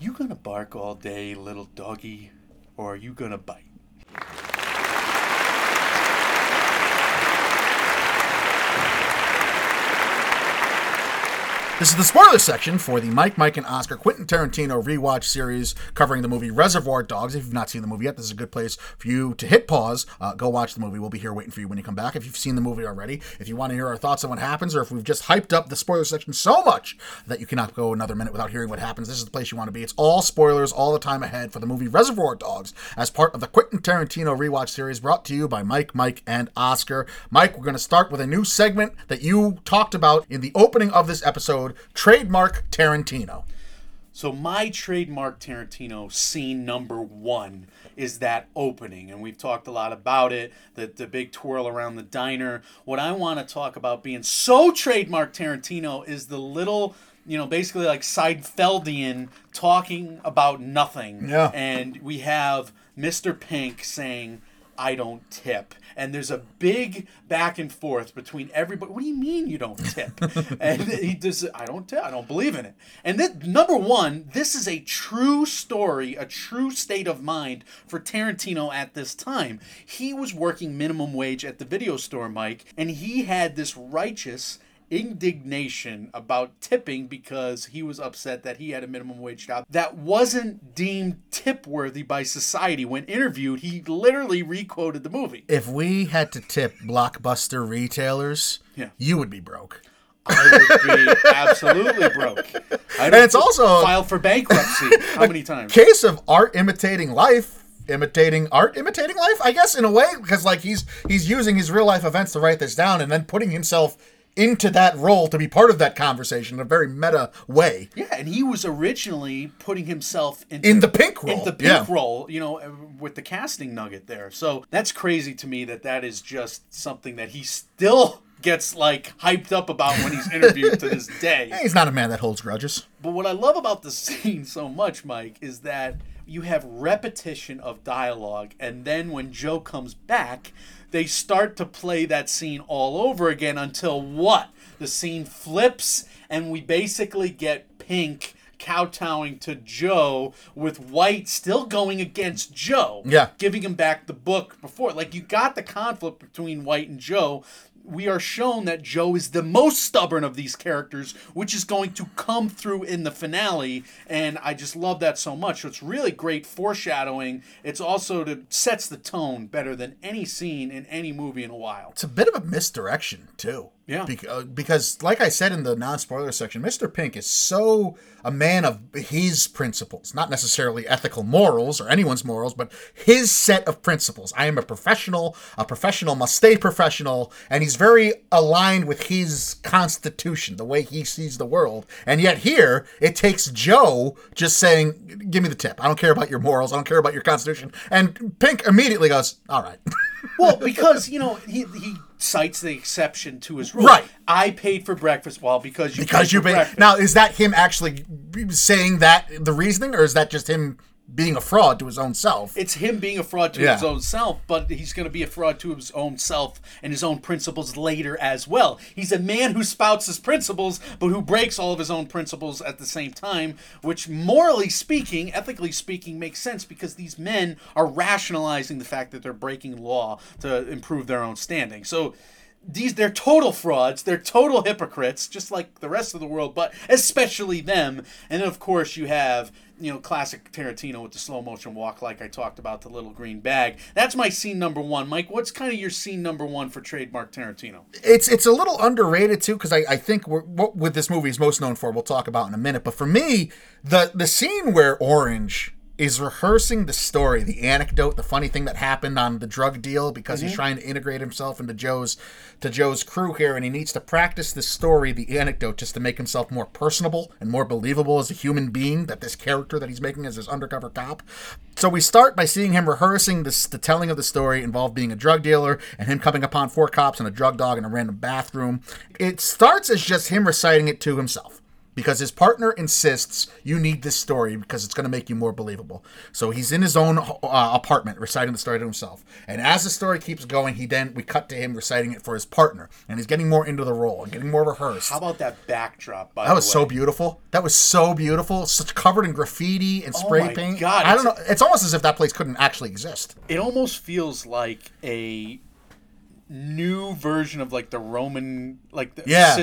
You gonna bark all day, little doggy, or are you gonna bite? This is the spoiler section for the Mike, Mike, and Oscar Quentin Tarantino rewatch series covering the movie Reservoir Dogs. If you've not seen the movie yet, this is a good place for you to hit pause, uh, go watch the movie. We'll be here waiting for you when you come back. If you've seen the movie already, if you want to hear our thoughts on what happens, or if we've just hyped up the spoiler section so much that you cannot go another minute without hearing what happens, this is the place you want to be. It's all spoilers all the time ahead for the movie Reservoir Dogs as part of the Quentin Tarantino rewatch series brought to you by Mike, Mike, and Oscar. Mike, we're going to start with a new segment that you talked about in the opening of this episode trademark Tarantino. So my trademark Tarantino scene number one is that opening, and we've talked a lot about it. The the big twirl around the diner. What I want to talk about being so trademark Tarantino is the little. You know, basically like Seinfeldian talking about nothing. Yeah. And we have Mr. Pink saying, I don't tip. And there's a big back and forth between everybody. What do you mean you don't tip? and he does, I don't tip. I don't believe in it. And then, number one, this is a true story, a true state of mind for Tarantino at this time. He was working minimum wage at the video store, Mike, and he had this righteous indignation about tipping because he was upset that he had a minimum wage job that wasn't deemed tip worthy by society. When interviewed, he literally requoted the movie. If we had to tip blockbuster retailers, Yeah. you would be broke. I would be absolutely broke. I'd And it's also- filed for bankruptcy. How many times? Case of art imitating life. Imitating art, imitating life, I guess, in a way, because like he's he's using his real life events to write this down, and then putting himself into that role to be part of that conversation in a very meta way. Yeah, and he was originally putting himself into, In the pink role, In the pink yeah. role, you know, uh, with the casting nugget there. So that's crazy to me that that is just something that he still gets like hyped up about when he's interviewed to this day. He's not a man that holds grudges. But what I love about the scene so much, Mike, is that you have repetition of dialogue, and then when Joe comes back, they start to play that scene all over again until what? The scene flips, and we basically get Pink kowtowing to Joe with White still going against Joe. Yeah. Giving him back the book before. Like you got the conflict between White and Joe. We are shown that Joe is the most stubborn of these characters, which is going to come through in the finale, and I just love that so much. So it's really great foreshadowing. It's also to sets the tone better than any scene in any movie in a while. It's a bit of a misdirection too. Yeah. Bec- uh, because, like I said in the non-spoiler section, Mr. Pink is so a man of his principles, not necessarily ethical morals or anyone's morals, but his set of principles. I am a professional. A professional must stay professional, and he's very aligned with his constitution, the way he sees the world. And yet here, it takes Joe just saying, "Give me the tip. I don't care about your morals. I don't care about your constitution." And Pink immediately goes, "All right." Well, because you know he he cites the exception to his rule. Right. I paid for breakfast. Well, because you because paid you breakfast. Now, is that him actually saying that the reasoning, or is that just him being a fraud to his own self? It's him being a fraud to Yeah. his own self, but he's going to be a fraud to his own self and his own principles later as well. He's a man who spouts his principles, but who breaks all of his own principles at the same time, which morally speaking, ethically speaking, makes sense because these men are rationalizing the fact that they're breaking law to improve their own standing. So these they're total frauds they're total hypocrites just like the rest of the world but especially them and then of course you have you know classic tarantino with the slow motion walk like i talked about the little green bag. That's my scene number one. Mike what's kind of your scene number one for trademark tarantino? It's it's a little underrated too because I, I think what with this movie is most known for we'll talk about in a minute. But for me the the scene where orange is rehearsing the story the anecdote the funny thing that happened on the drug deal because he's mm-hmm. trying to integrate himself into joe's to joe's crew here and he needs to practice the story the anecdote just to make himself more personable and more believable as a human being that this character that he's making as this undercover cop. So we start by seeing him rehearsing this, the telling of the story involved being a drug dealer and him coming upon four cops and a drug dog in a random bathroom. It starts as just him reciting it to himself because his partner insists you need this story because it's going to make you more believable. So he's in his own uh, apartment reciting the story to himself. And as the story keeps going, he then we cut to him reciting it for his partner and he's getting more into the role and getting more rehearsed. how about that backdrop by That was so beautiful. That was so beautiful. Such covered in graffiti and spray Oh my paint. God, I don't know. it's- almost as if that place couldn't actually exist. it almost feels like a new version of like the Roman like the Yeah.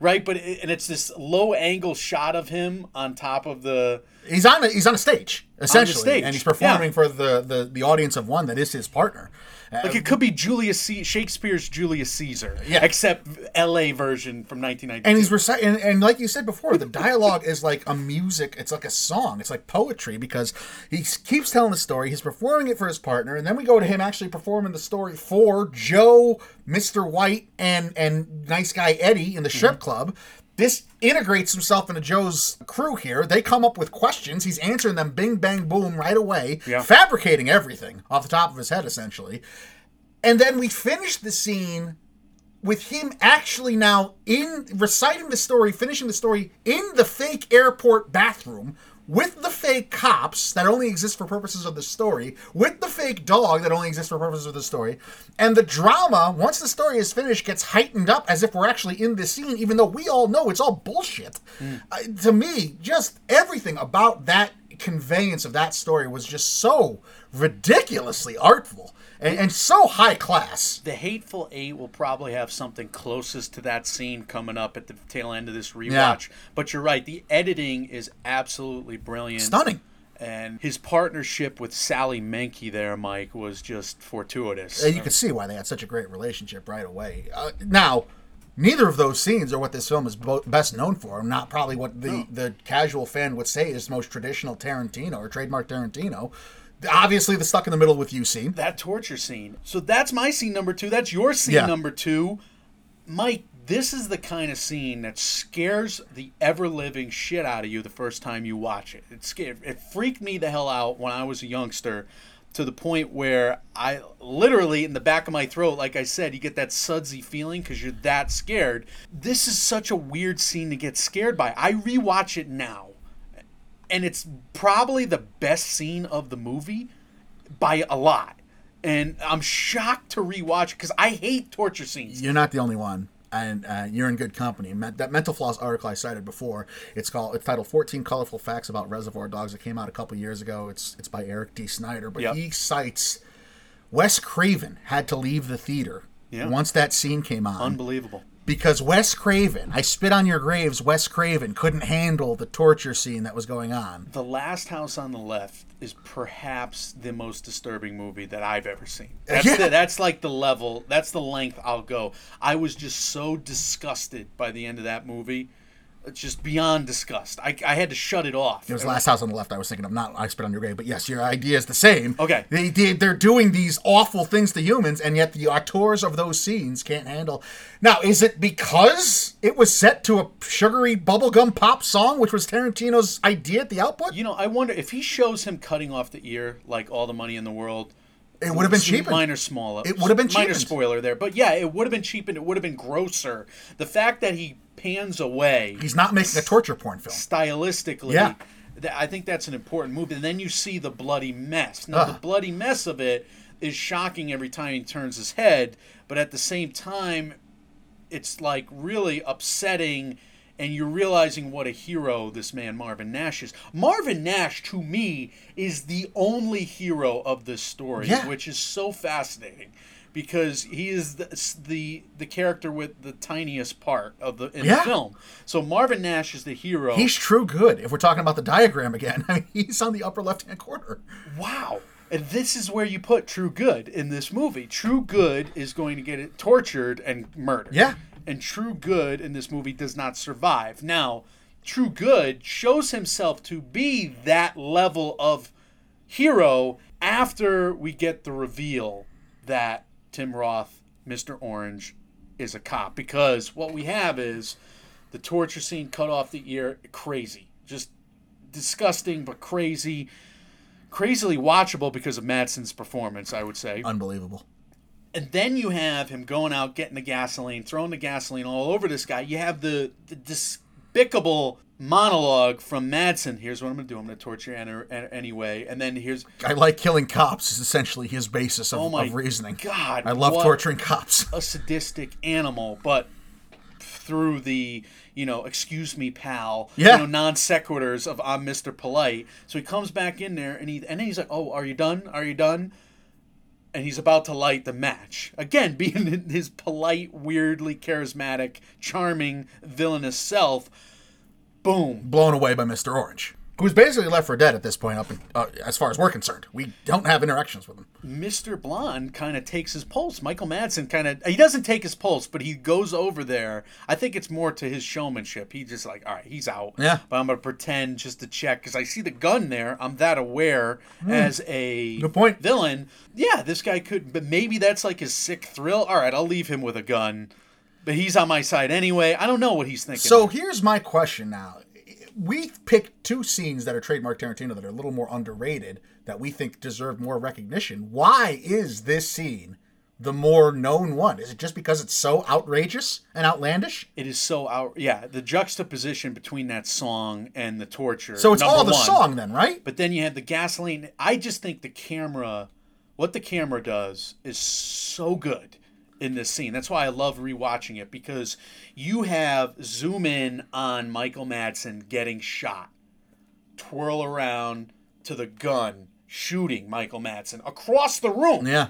Right but it, and it's this low angle shot of him on top of the He's on a, he's on a stage essentially, stage, and he's performing yeah. for the, the the audience of one that is his partner. Like it could be Julius C- Shakespeare's Julius Caesar Yeah. except L.A. version from 1992 and he's reciting, and, and like you said before, the dialogue is like a music. It's like a song. It's like poetry because he keeps telling the story. He's performing it for his partner, and then we go to him actually performing the story for Joe, Mister White, and and nice guy Eddie in the strip Mm-hmm. club. This integrates himself into Joe's crew here. They come up with questions. He's answering them bing, bang, boom right away, Yeah. fabricating everything off the top of his head, essentially. And then we finish the scene with him actually now in reciting the story, finishing the story in the fake airport bathroom with the fake cops that only exist for purposes of the story, with the fake dog that only exists for purposes of the story, and the drama, once the story is finished, gets heightened up as if we're actually in this scene, even though we all know it's all bullshit. Uh, to me, just everything about that conveyance of that story was just so ridiculously artful and, and so high class. the Hateful Eight will probably have something closest to that scene coming up at the tail end of this rewatch. Yeah. But you're right, the editing is absolutely brilliant. Stunning. And his partnership with Sally Menke there, Mike, was just fortuitous. And you can see why they had such a great relationship right away. Uh, now, neither of those scenes are what this film is bo- best known for. Not probably what the, the casual fan would say is most traditional Tarantino or trademark Tarantino. Obviously, the stuck in the middle with you scene. that torture scene. So that's my scene number two. That's your scene Yeah. number two. Mike, This is the kind of scene that scares the ever living shit out of you the first time you watch it. It scared, it freaked me the hell out when I was a youngster to the point where I literally in the back of my throat, like I said, you get that sudsy feeling because you're that scared. This is such a weird scene to get scared by. I rewatch it now, and it's probably the best scene of the movie by a lot. And I'm shocked to rewatch because I hate torture scenes. You're not the only one. And uh, you're in good company. That Mental Floss article I cited before, it's called it's titled "14 Colorful Facts About Reservoir Dogs." It came out a couple years ago. It's it's by Eric D. Snider, but Yep. he cites Wes Craven had to leave the theater Yeah. once that scene came on Unbelievable. Because Wes Craven, I spit on your graves. Wes Craven couldn't handle the torture scene that was going on. The Last House on the Left is perhaps the most disturbing movie that I've ever seen. That's, Yeah. the, that's like the level, that's the length I'll go. I was just so disgusted by the end of that movie. It's just beyond disgust. I, I had to shut it off. It was Last House on the Left. I was thinking of I'm not I Spit on Your Grave, but yes, your idea is the same. Okay. They did. They're doing these awful things to humans, and yet the auteurs of those scenes can't handle. Now, is it because it was set to a sugary bubblegum pop song, which was Tarantino's idea at the output? You know, I wonder if he shows him cutting off the ear like all the money in the world. It would have been cheaper. Minor small. It would have been cheaper. minor spoiler there, but yeah, it would have been cheapened. It would have been grosser. The fact that he pans away He's not making a torture porn film. stylistically. Yeah. th- I think that's an important move. And then you see the bloody mess. Now, the bloody mess of it is shocking every time he turns his head, but at the same time, it's like really upsetting. And you're realizing what a hero this man Marvin Nash is. Marvin Nash, to me, is the only hero of this story, Yeah. which is so fascinating because he is the, the the character with the tiniest part of the in Yeah. the film. So Marvin Nash is the hero. He's true good. If we're talking about the diagram again, I mean, he's on the upper left hand corner. wow. And this is where you put True Good in this movie. True Good is going to get it tortured and murdered. Yeah. And True Good in this movie does not survive. Now, True Good shows himself to be that level of hero after we get the reveal that Tim Roth, Mr. Orange, is a cop. Because what we have is the torture scene cut off the ear, crazy. Just disgusting, but crazy. Crazily watchable because of Madsen's performance, I would say. Unbelievable. And then you have him going out, getting the gasoline, throwing the gasoline all over this guy. You have the, the despicable monologue from Madsen. Here's what I'm going to do. I'm going to torture you anyway. And then here's, I like killing cops is essentially his basis of, Oh my of reasoning. God, I love torturing cops. a sadistic animal, but through the you know, excuse me, pal, Yeah. you know, non sequiturs of I'm Mr. Polite. So he comes back in there and he and then he's like, "Oh, are you done? Are you done?" And he's about to light the match again, being his polite, weirdly charismatic, charming, villainous self. Boom. blown away by Mr. Orange, who's basically left for dead at this point. Up in, uh, as far as we're concerned, we don't have interactions with him. Mr. Blonde kind of takes his pulse. Michael Madsen kind of he doesn't take his pulse, but he goes over there. I think it's more to his showmanship. He just like, all right, he's out. Yeah. But I'm gonna pretend just to check because I see the gun there. I'm that aware as a. Good point. villain. Yeah, this guy could, but maybe that's like his sick thrill. All right, I'll leave him with a gun. But he's on my side anyway. I don't know what he's thinking. So here's my question now. We picked two scenes that are trademark Tarantino that are a little more underrated that we think deserve more recognition. Why is this scene the more known one? Is it just because it's so outrageous and outlandish? it is so out. Yeah, the juxtaposition between that song and the torture. So it's all the one. song then, right? But then you have the gasoline. I just think the camera, what the camera does, is so good in this scene. That's why I love rewatching it because you have zoom in on Michael Madsen getting shot, twirl around to the gun, shooting Michael Madsen across the room Yeah.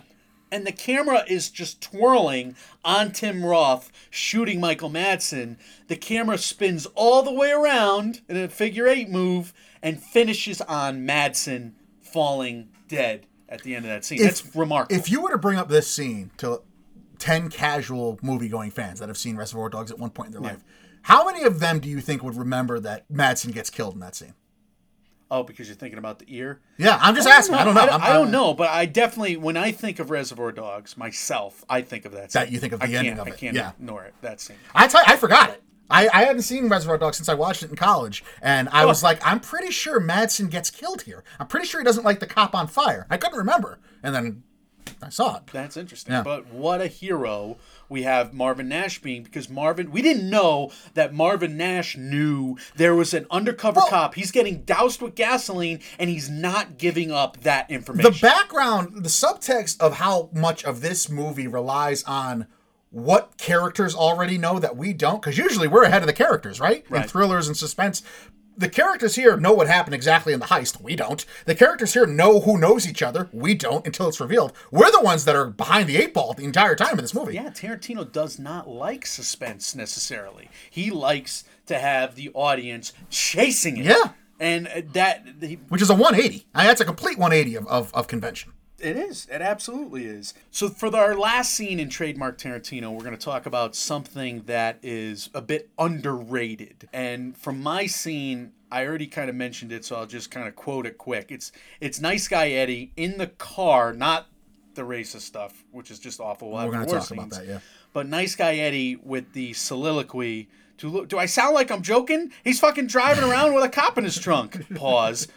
and the camera is just twirling on Tim Roth shooting Michael Madsen. The camera spins all the way around in a figure eight move and finishes on Madsen falling dead at the end of that scene. That's remarkable. If you were to bring up this scene to 10 casual movie going fans that have seen Reservoir Dogs at one point in their life, how many of them do you think would remember that Madsen gets killed in that scene? Oh, because you're thinking about the ear. Yeah, I'm just asking. I don't know. I, I'm- I don't know, but I definitely, when I think of Reservoir Dogs myself, I think of that. That scene. you think of the I ending can't, I can't yeah. ignore it. That scene. I tell you, I forgot it. I, I hadn't seen Reservoir Dogs since I watched it in college, and I was oh. like, I'm pretty sure Madsen gets killed here. I'm pretty sure he doesn't like the cop on fire. I couldn't remember, and then I saw it. That's interesting. Yeah. But what a hero we have Marvin Nash being because Marvin, we didn't know that Marvin Nash knew there was an undercover Well- cop. He's getting doused with gasoline and he's not giving up that information. The background, the subtext of how much of this movie relies on what characters already know that we don't, because usually we're ahead of the characters, right? In thrillers and suspense. The characters here know what happened exactly in the heist. We don't. The characters here know who knows each other. We don't until it's revealed. We're the ones that are behind the eight ball the entire time in this movie. yeah, Tarantino does not like suspense necessarily. He likes to have the audience chasing it. Yeah. And that he, Which is a 180. I mean, that's a complete 180 of, of, of convention. It is. It absolutely is. So for our last scene in trademark Tarantino, we're going to talk about something that is a bit underrated. And from my scene, I already kind of mentioned it, so I'll just kind of quote it quick. It's it's nice guy Eddie in the car, not the racist stuff, which is just awful. We'll We're have gonna more talk about scenes. that, yeah. But nice guy Eddie with the soliloquy. Do, do I sound like I'm joking? He's fucking driving around with a cop in his trunk. Pause.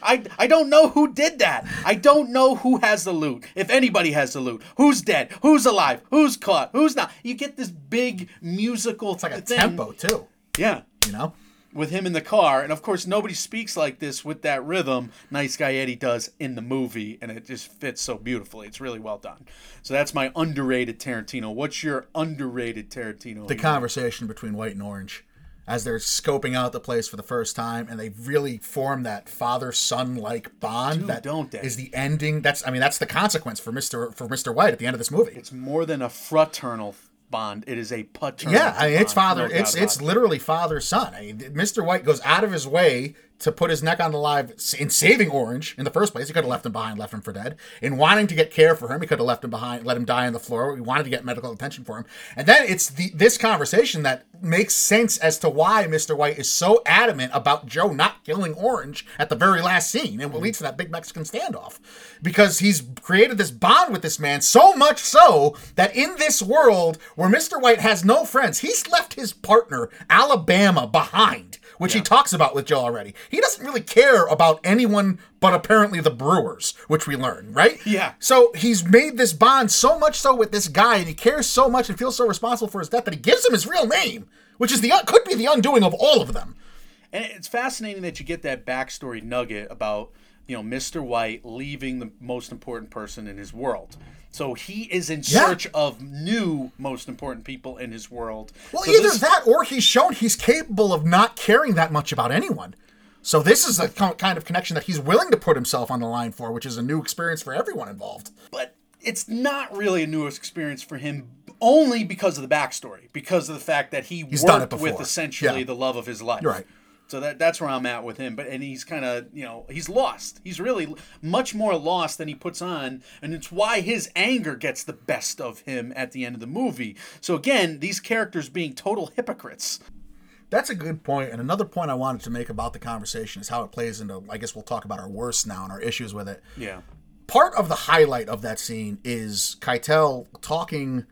I, I don't know who did that. I don't know who has the loot. If anybody has the loot. Who's dead? Who's alive? Who's caught? Who's not? You get this big musical It's like a thing. tempo, too. Yeah. You know? With him in the car. And of course, nobody speaks like this with that rhythm Nice Guy Eddie does in the movie. And it just fits so beautifully. It's really well done. So that's my underrated Tarantino. What's your underrated Tarantino? the conversation between white and orange as they're scoping out the place for the first time and they really form that father son like bond Dude, that don't they? is the ending that's i mean that's the consequence for mr for mr white at the end of this movie It's more than a fraternal bond. It is a paternal. yeah i mean it's bond, father no it's it's literally father son I mean, mr white goes out of his way to put his neck on the line in saving Orange in the first place. He could have left him behind, left him for dead. In wanting to get care for him, he could have left him behind, let him die on the floor. He wanted to get medical attention for him. And then it's the this conversation that makes sense as to why Mr. White is so adamant about Joe not killing Orange at the very last scene and what leads to that big Mexican standoff. Because he's created this bond with this man so much so that in this world where Mr. White has no friends, he's left his partner, Alabama, behind which he talks about with Joe already. He doesn't really care about anyone but apparently the Brewers, which we learn, right? Yeah. So he's made this bond so much so with this guy, and he cares so much and feels so responsible for his death that he gives him his real name, which is the could be the undoing of all of them. And it's fascinating that you get that backstory nugget about you know Mr. White leaving the most important person in his world. So he is in Yeah. search of new most important people in his world. Well, So either this- that or he's shown he's capable of not caring that much about anyone. So this is a co- kind of connection that he's willing to put himself on the line for, which is a new experience for everyone involved. but it's not really a new experience for him only because of the backstory, because of the fact that he He's worked with essentially Yeah. the love of his life. You're right. So that that's where I'm at with him. But and he's kind of you know he's lost. He's really much more lost than he puts on, and it's why his anger gets the best of him at the end of the movie. So again, these characters being total hypocrites. That's a good point. And another point I wanted to make about the conversation is how it plays into, I guess we'll talk about our worst now and our issues with it. Yeah. Part of the highlight of that scene is Keitel talking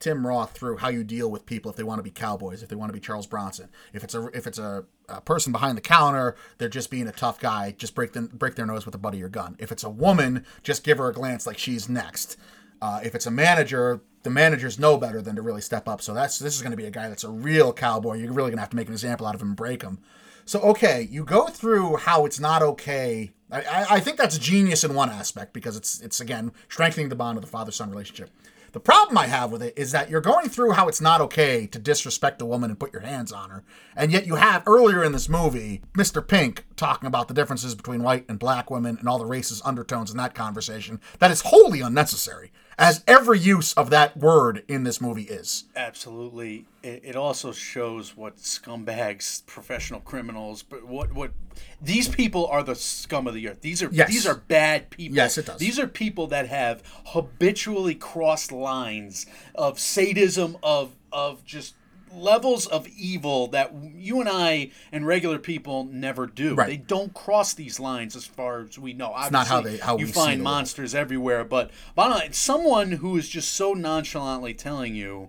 Tim Roth through how you deal with people if they want to be cowboys, if they want to be Charles Bronson. If it's a if it's a, a person behind the counter, they're just being a tough guy. Just break them break their nose with the butt of your gun. If it's a woman, just give her a glance like she's next. Uh, if it's a manager, the managers know better than to really step up. So that's this is going to be a guy that's a real cowboy. You're really going to have to make an example out of him and break him. So okay, you go through how it's not okay. I, I, I think that's genius in one aspect because it's it's again strengthening the bond of the father son relationship. The problem I have with it is that you're going through how it's not okay to disrespect a woman and put your hands on her, and yet you have earlier in this movie Mr. Pink talking about the differences between white and black women and all the racist undertones in that conversation. That is wholly unnecessary, as every use of that word in this movie is. Absolutely. It, it also shows what scumbags, professional criminals, but what what these people are the scum of the earth. These are Yes. these are bad people. Yes, it does. These are people that have habitually crossed lines of sadism, of of just levels of evil that you and I and regular people never do. Right. They don't cross these lines as far as we know. Obviously, not how they- how you find world. monsters everywhere, but bottom line, someone who is just so nonchalantly telling you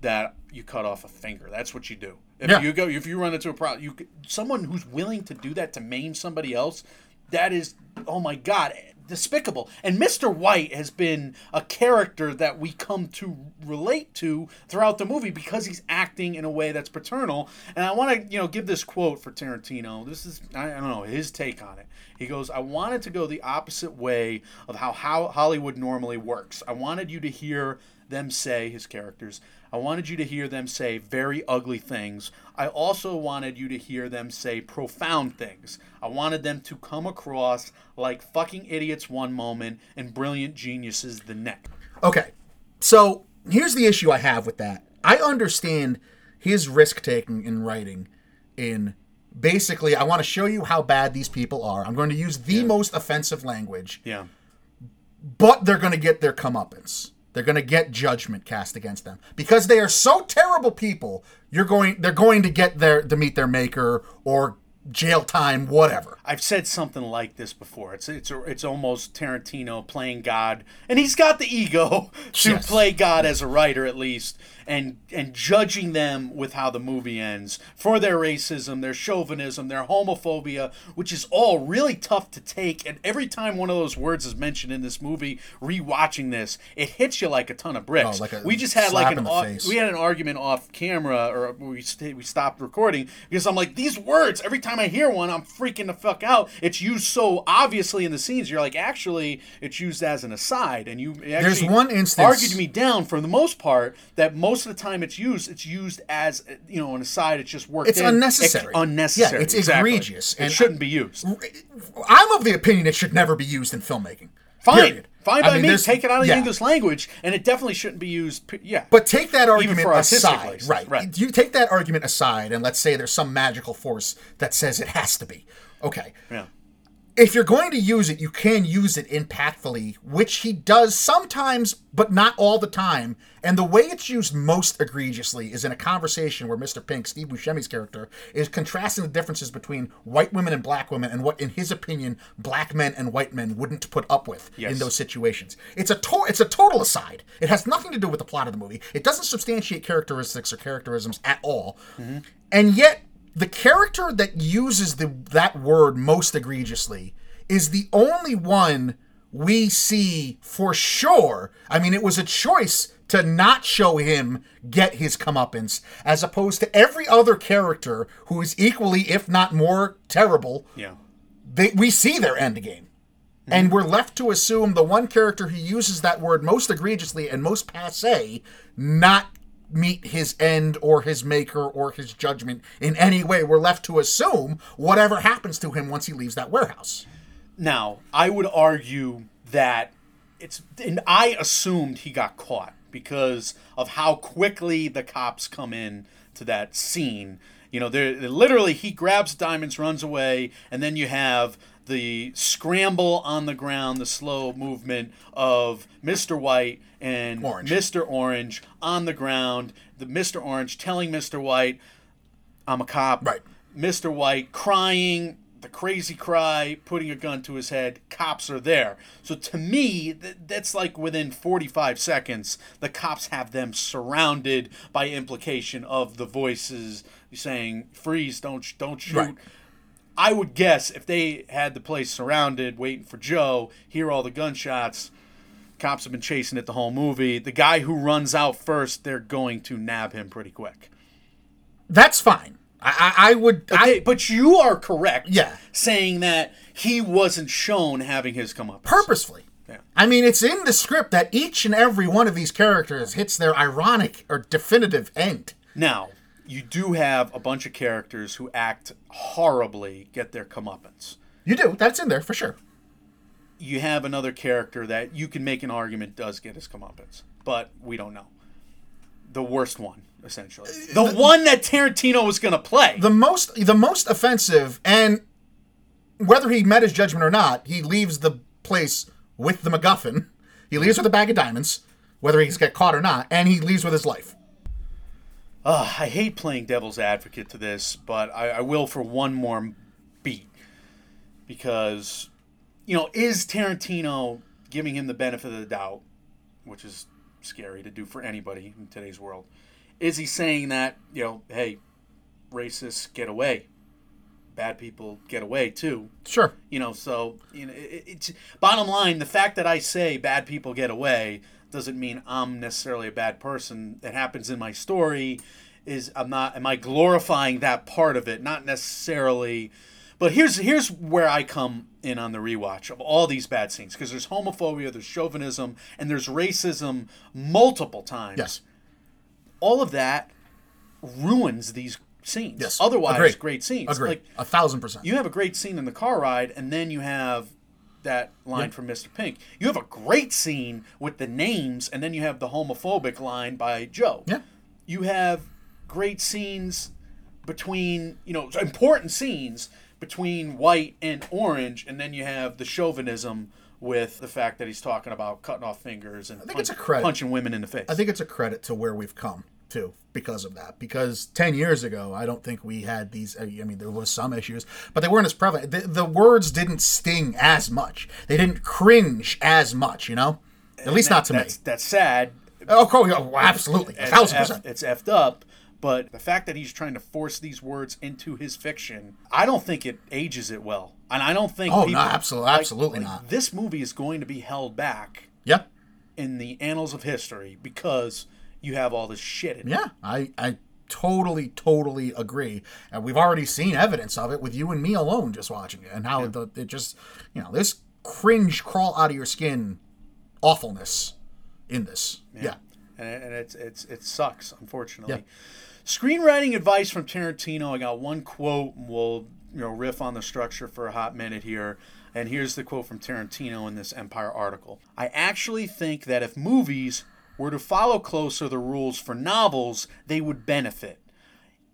that you cut off a finger. That's what you do. If Yeah. you go, if you run into a problem, you someone who's willing to do that to maim somebody else, that is, oh my god, despicable. And Mr. White has been a character that we come to relate to throughout the movie because he's acting in a way that's paternal. And I want to, you know, give this quote for Tarantino. This is, I, don't know, his take on it. He goes, I wanted to go the opposite way of how, how Hollywood normally works. I wanted you to hear them say, his characters, I wanted you to hear them say very ugly things. I also wanted you to hear them say profound things. I wanted them to come across like fucking idiots one moment and brilliant geniuses the next. Okay. So here's the issue I have with that. I understand his risk taking in writing in basically I want to show you how bad these people are. I'm going to use the most offensive language, Yeah. but they're going to get their comeuppance. They're going to get judgment cast against them because they are so terrible people. You're going they're going to get their to meet their maker or jail time whatever. I've said something like this before. It's it's it's almost Tarantino playing God, and he's got the ego to Yes. play God as a writer at least, and and judging them with how the movie ends for their racism, their chauvinism, their homophobia, which is all really tough to take. And every time one of those words is mentioned in this movie, rewatching this, it hits you like a ton of bricks. Oh, like we just had like an au- we had an argument off camera, or we st- we stopped recording because I'm like these words. Every time I hear one, I'm freaking the fuck out. It's used so obviously in the scenes. You're like, actually, it's used as an aside, and you actually one instance- argued me down for the most part that most of the time it's used, it's used as you know an aside. It's just worked. It's in. unnecessary. It's unnecessary. Yeah, it's exactly. egregious, It shouldn't be used. I'm of the opinion it should never be used in filmmaking. Fine, Period. fine I by mean, me. Take it out of yeah. the English language, and it definitely shouldn't be used. Yeah, But take that argument for aside, right? right. You take that argument aside, and let's say there's some magical force that says it has to be. Okay. yeah. If you're going to use it, you can use it impactfully, which he does sometimes, but not all the time. And the way it's used most egregiously is in a conversation where Mr. Pink, Steve Buscemi's character, is contrasting the differences between white women and black women and what, in his opinion, black men and white men wouldn't put up with Yes. in those situations. It's a to- it's a total aside. It has nothing to do with the plot of the movie. It doesn't substantiate characteristics or characterisms at all. Mm-hmm. And yet, the character that uses the that word most egregiously is the only one we see for sure. I mean, it was a choice to not show him get his comeuppance, as opposed to every other character who is equally, if not more, terrible Yeah. they, we see their end game. And we're left to assume the one character who uses that word most egregiously and most passe not meet his end or his maker or his judgment in any way. We're left to assume whatever happens to him once he leaves that warehouse. Now, I would argue that it's, and I assumed he got caught because of how quickly the cops come in to that scene. You know, they're, they're literally he grabs diamonds, runs away, and then you have the scramble on the ground, the slow movement of Mr. White and Orange. Mr. Orange on the ground. The Mr. Orange telling Mr. White, "I'm a cop." Right. Mr. White crying, the crazy cry, putting a gun to his head. Cops are there. So to me, th- that's like within 45 seconds, the cops have them surrounded by implication of the voices saying, "Freeze! Don't sh- don't shoot." Right. I would guess if they had the place surrounded, waiting for Joe, hear all the gunshots. Cops have been chasing it the whole movie. The guy who runs out first, they're going to nab him pretty quick. That's fine. I, I, I would. Okay, I, but you are correct. Yeah. Saying that he wasn't shown having his come up. purposefully. Yeah. I mean, it's in the script that each and every one of these characters hits their ironic or definitive end. Now, you do have a bunch of characters who act horribly get their comeuppance. You do. That's in there for sure. You have another character that you can make an argument does get his comeuppance, but we don't know. The worst one, essentially. Uh, the, one that Tarantino was going to play. the most the most offensive and whether he met his judgment or not he leaves the place with the macguffin he leaves with a bag of diamonds whether he's get caught or not and he leaves with his life Uh, I hate playing devil's advocate to this, but I, I will for one more beat. Because, you know, is Tarantino giving him the benefit of the doubt, which is scary to do for anybody in today's world? Is he saying that, you know, hey, racists get away? Bad people get away too. Sure. You know, so you know, it, it's bottom line. The fact that I say bad people get away doesn't mean I'm necessarily a bad person. It happens in my story. Is I'm not. Am I glorifying that part of it? Not necessarily. But here's here's where I come in on the rewatch of all these bad scenes because there's homophobia, there's chauvinism, and there's racism multiple times. Yes. All of that ruins these scenes. Yes. Otherwise, Agreed. great scenes. Agree. Like a thousand percent. you have a great scene in the car ride, and then you have that line from Mr. Pink. You have a great scene with the names, and then you have the homophobic line by Joe. Yeah. You have great scenes between, you know, important scenes between white and orange, and then you have the chauvinism with the fact that he's talking about cutting off fingers and think it's a credit. punching women in the face. I think it's a credit to where we've come too because of that. Because ten years ago, I don't think we had these. I mean, there was some issues, but they weren't as prevalent. The, the words didn't sting as much. They didn't cringe as much. You know, at least not to me. that's, That's sad. Oh, cool, oh, well, absolutely, a it's thousand percent. it's effed up. But the fact that he's trying to force these words into his fiction, I don't think it ages it well, and I don't think. Oh, no, absolutely- like- absolutely like, not. This movie is going to be held back Yeah, in the annals of history because you have all this shit in it. yeah, I, I totally, totally agree. And we've already seen evidence of it with you and me alone just watching it, and how the it just, you know, this cringe crawl out of your skin awfulness in this. Yeah. and, it, and it's it's it sucks unfortunately. Screenwriting advice from Tarantino. I got one quote. and We'll you know riff on the structure for a hot minute here. And here's the quote from Tarantino in this Empire article. I actually think that if movies were to follow closer the rules for novels, they would benefit.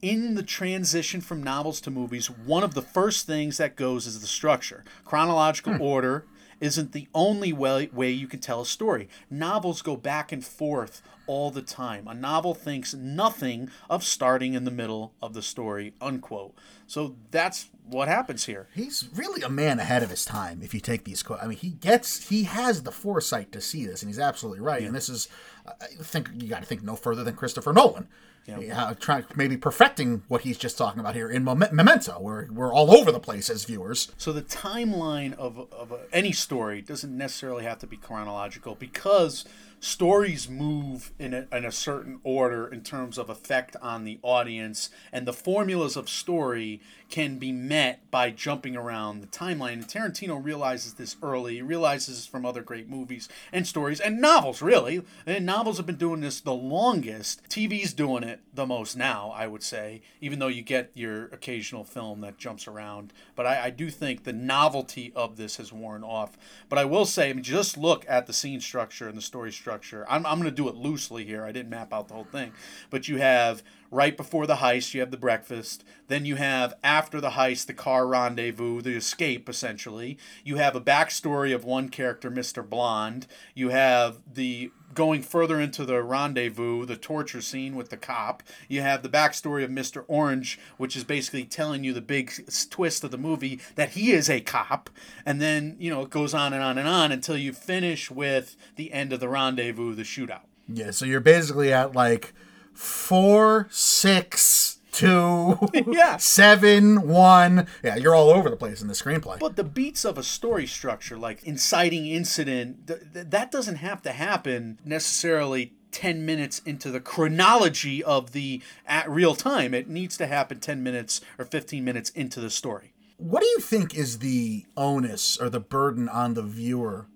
In the transition from novels to movies, one of the first things that goes is the structure. Chronological hmm. order isn't the only way, way you can tell a story. Novels go back and forth all the time. A novel thinks nothing of starting in the middle of the story, unquote. So that's what happens here. He's really a man ahead of his time. If you take these, quotes, I mean, he gets, he has the foresight to see this, and he's absolutely right. And this is, I think you got to think no further than Christopher Nolan. Yeah, uh, trying maybe perfecting what he's just talking about here in Memento, where we're all over the place as viewers. So the timeline of, of a, any story doesn't necessarily have to be chronological because stories move in a, in a certain order in terms of effect on the audience, and the formulas of story can be met by jumping around the timeline. And Tarantino realizes this early. He realizes this from other great movies and stories and novels, really. And novels have been doing this the longest. TV's doing it the most now, I would say, even though you get your occasional film that jumps around. But I, I do think the novelty of this has worn off. But I will say, I mean, just look at the scene structure and the story structure. I'm, I'm going to do it loosely here. I didn't map out the whole thing. But you have right before the heist, you have the breakfast. Then you have after the heist, the car rendezvous, the escape, essentially. You have a backstory of one character, Mr. Blonde. You have the going further into the rendezvous, the torture scene with the cop. You have the backstory of Mr. Orange, which is basically telling you the big twist of the movie that he is a cop. And then, you know, it goes on and on and on until you finish with the end of the rendezvous, the shootout. Yeah, so you're basically at like four, six, two, Yeah. seven, one. Yeah, you're all over the place in the screenplay. But the beats of a story structure, like inciting incident, th- th- that doesn't have to happen necessarily 10 minutes into the chronology of the at real time. It needs to happen 10 minutes or 15 minutes into the story. What do you think is the onus or the burden on the viewer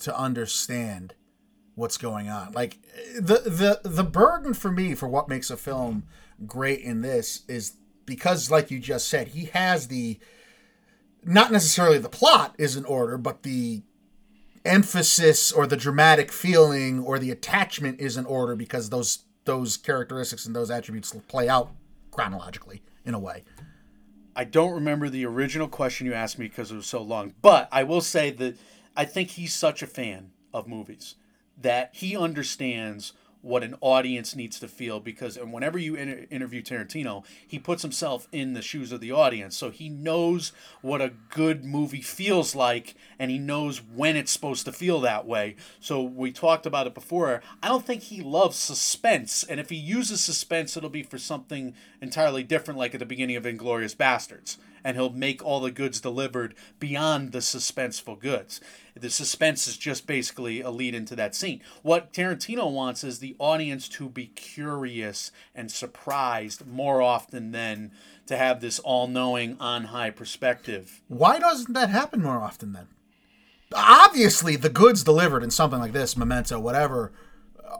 to understand what's going on? Like the the the burden for me for what makes a film great in this is because like you just said, he has the not necessarily the plot is in order, but the emphasis or the dramatic feeling or the attachment is in order because those those characteristics and those attributes play out chronologically in a way. I don't remember the original question you asked me because it was so long, but I will say that I think he's such a fan of movies that he understands what an audience needs to feel because and whenever you inter- interview Tarantino, he puts himself in the shoes of the audience. So he knows what a good movie feels like and he knows when it's supposed to feel that way. So we talked about it before. I don't think he loves suspense and if he uses suspense it'll be for something entirely different like at the beginning of Inglourious Basterds and he'll make all the goods delivered beyond the suspenseful goods. The suspense is just basically a lead into that scene. What Tarantino wants is the audience to be curious and surprised more often than to have this all knowing, on high perspective. Why doesn't that happen more often then? Obviously, the goods delivered in something like this, Memento, whatever,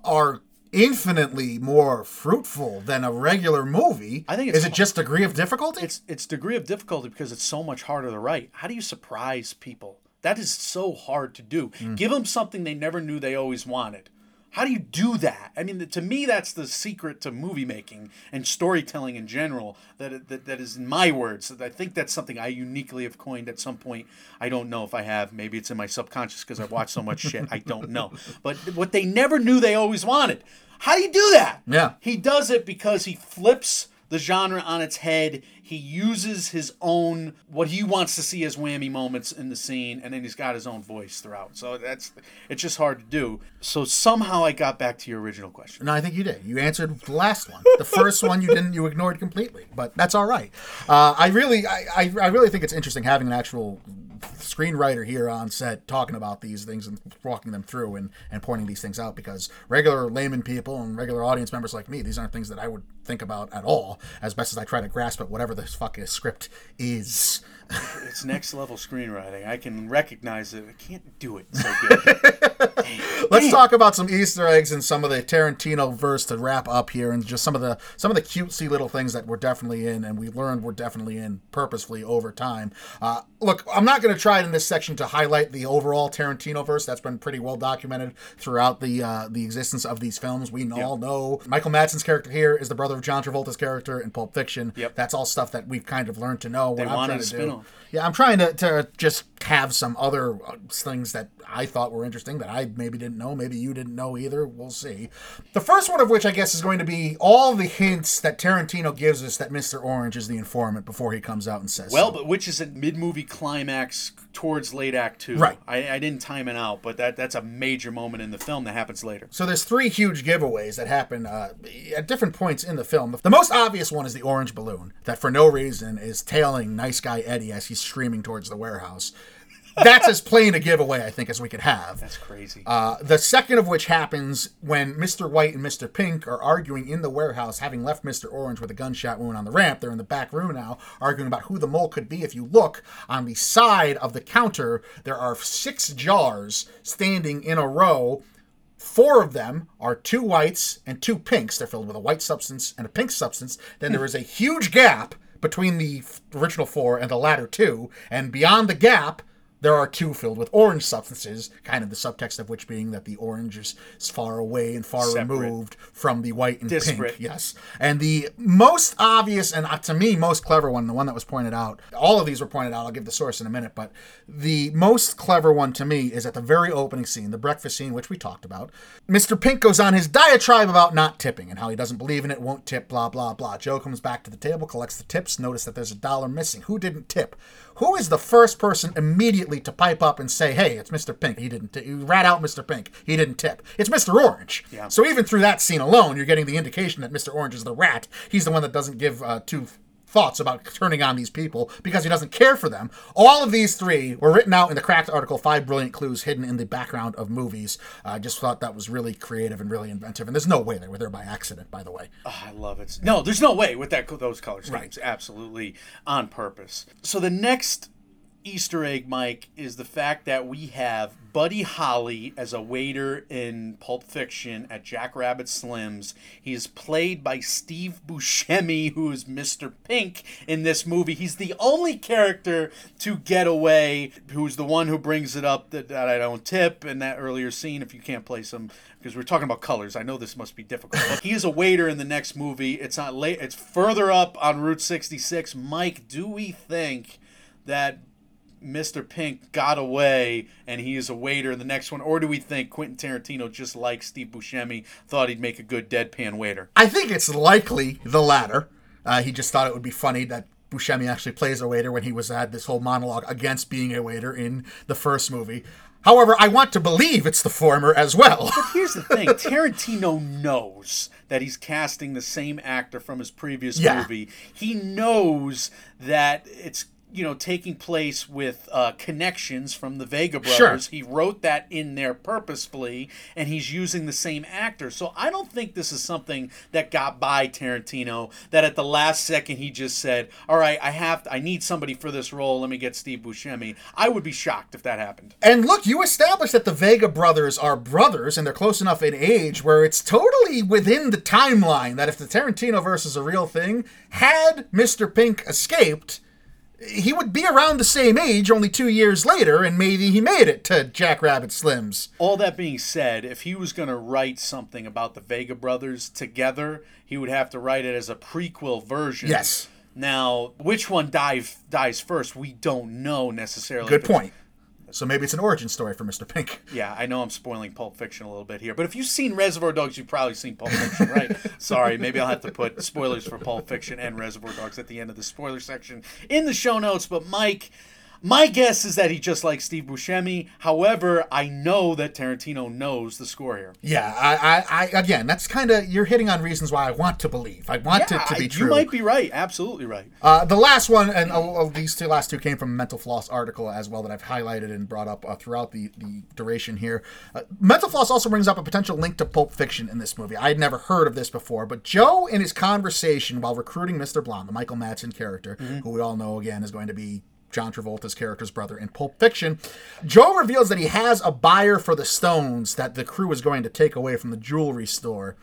are infinitely more fruitful than a regular movie. I think it's is it just degree of difficulty? It's it's degree of difficulty because it's so much harder to write. How do you surprise people? That is so hard to do. Mm. Give them something they never knew they always wanted. How do you do that? I mean, to me, that's the secret to movie making and storytelling in general. That, that that is, in my words, I think that's something I uniquely have coined at some point. I don't know if I have. Maybe it's in my subconscious because I've watched so much shit. I don't know. But what they never knew they always wanted. How do you do that? Yeah. He does it because he flips the genre on its head. He uses his own what he wants to see as whammy moments in the scene, and then he's got his own voice throughout. So that's it's just hard to do. So somehow I got back to your original question. No, I think you did. You answered the last one. The first one you didn't. You ignored completely, but that's all right. Uh, I really, I, I, I really think it's interesting having an actual screenwriter here on set talking about these things and walking them through and, and pointing these things out because regular layman people and regular audience members like me, these aren't things that I would think about at all as best as I try to grasp at whatever this fucking script is. It's next level screenwriting. I can recognize it. I can't do it so good. Let's Damn. talk about some Easter eggs and some of the Tarantino verse to wrap up here, and just some of the some of the cutesy little things that we're definitely in, and we learned we're definitely in purposefully over time. Uh, look, I'm not going to try in this section to highlight the overall Tarantino verse. That's been pretty well documented throughout the uh, the existence of these films. We all know Michael Madsen's character here is the brother of John Travolta's character in Pulp Fiction. Yep. That's all stuff that we've kind of learned to know. What I'm wanted trying a to do. spin-off. Yeah, I'm trying to, to just have some other uh, things that I thought were interesting that I maybe didn't know, maybe you didn't know either. We'll see. The first one of which I guess is going to be all the hints that Tarantino gives us that Mr. Orange is the informant before he comes out and says Well, so. but which is a mid-movie climax towards late act two. Right. I, I didn't time it out, but that that's a major moment in the film that happens later. So there's three huge giveaways that happen uh, at different points in the film. The most obvious one is the orange balloon that, for no reason, is tailing nice guy Eddie as he's streaming towards the warehouse. That's as plain a giveaway I think as we could have. That's crazy. Uh, the second of which happens when Mr. White and Mr. Pink are arguing in the warehouse, having left Mr. Orange with a gunshot wound on the ramp. They're in the back room now, arguing about who the mole could be. If you look on the side of the counter, there are six jars standing in a row. Four of them are two whites and two pinks. They're filled with a white substance and a pink substance. Then there is a huge gap between the original four and the latter two, and beyond the gap, there are two filled with orange substances, kind of the subtext of which being that the orange is far away and far Separate. removed from the white and Disparate. pink. Yes. And the most obvious and uh, to me most clever one, the one that was pointed out, all of these were pointed out, I'll give the source in a minute, but the most clever one to me is at the very opening scene, the breakfast scene, which we talked about. Mr. Pink goes on his diatribe about not tipping and how he doesn't believe in it, won't tip, blah, blah, blah. Joe comes back to the table, collects the tips, notice that there's a dollar missing. Who didn't tip? Who is the first person immediately to pipe up and say, hey, it's Mr. Pink. He didn't tip. You rat out Mr. Pink. He didn't tip. It's Mr. Orange. Yeah. So even through that scene alone, you're getting the indication that Mr. Orange is the rat. He's the one that doesn't give uh, two thoughts about turning on these people because he doesn't care for them. All of these three were written out in the cracked article, Five Brilliant Clues Hidden in the Background of Movies. I just thought that was really creative and really inventive. And there's no way they were there by accident, by the way. Oh, I love it. No, there's no way with that those color schemes. Absolutely on purpose. So the next Easter egg, Mike, is the fact that we have Buddy Holly as a waiter in Pulp Fiction at Jack Rabbit Slim's. He is played by Steve Buscemi, who is Mr. Pink in this movie. He's the only character to get away, who's the one who brings it up that, that I don't tip in that earlier scene. If you can't play some, because we're talking about colors, I know this must be difficult. But he is a waiter in the next movie. It's not late. It's further up on Route 66. Mike, do we think that Mr. Pink got away and he is a waiter in the next one, or do we think Quentin Tarantino, just like Steve Buscemi, thought he'd make a good deadpan waiter? I think it's likely the latter. Uh, he just thought it would be funny that Buscemi actually plays a waiter when he was had this whole monologue against being a waiter in the first movie. However, I want to believe it's the former as well. But here's the thing Tarantino knows that he's casting the same actor from his previous Yeah. movie. He knows that it's you know taking place with uh, connections from the Vega Sure. brothers. He wrote that in there purposefully, and he's using the same actor. So I don't think this is something that got by Tarantino. That at the last second he just said, "All right, I have, to, I need somebody for this role. Let me get Steve Buscemi." I would be shocked if that happened. And look, you established that the Vega brothers are brothers and they're close enough in age where it's totally within the timeline that if the Tarantino verse is a real thing, had Mr. Pink escaped, he would be around the same age only two years later, and maybe he made it to Jack Rabbit Slim's. All that being said, if he was going to write something about the Vega brothers together, he would have to write it as a prequel version. Yes. Now, which one dive, dies first, we don't know necessarily. Good point. So maybe it's an origin story for Mr. Pink. Yeah, I know I'm spoiling Pulp Fiction a little bit here, but if you've seen Reservoir Dogs, you've probably seen Pulp Fiction, right? Sorry, maybe I'll have to put spoilers for Pulp Fiction and Reservoir Dogs at the end of the spoiler section in the show notes. But Mike, my guess is that he just likes Steve Buscemi. However, I know that Tarantino knows the score here. Yeah, I, I, I again, that's kind of you're hitting on reasons why I want to believe. I want it to I- be true. You might be right. Absolutely right. Uh, the last one, and uh, these two last two came from a Mental Floss article as well that I've highlighted and brought up uh, throughout the, the duration here. Uh, Mental Floss also brings up a potential link to Pulp Fiction in this movie. I had never heard of this before, but Joe, in his conversation while recruiting Mr. Blonde, the Michael Madsen character, who we all know again is going to be John Travolta's character's brother in Pulp Fiction, Joe reveals that he has a buyer for the stones that the crew is going to take away from the jewelry store.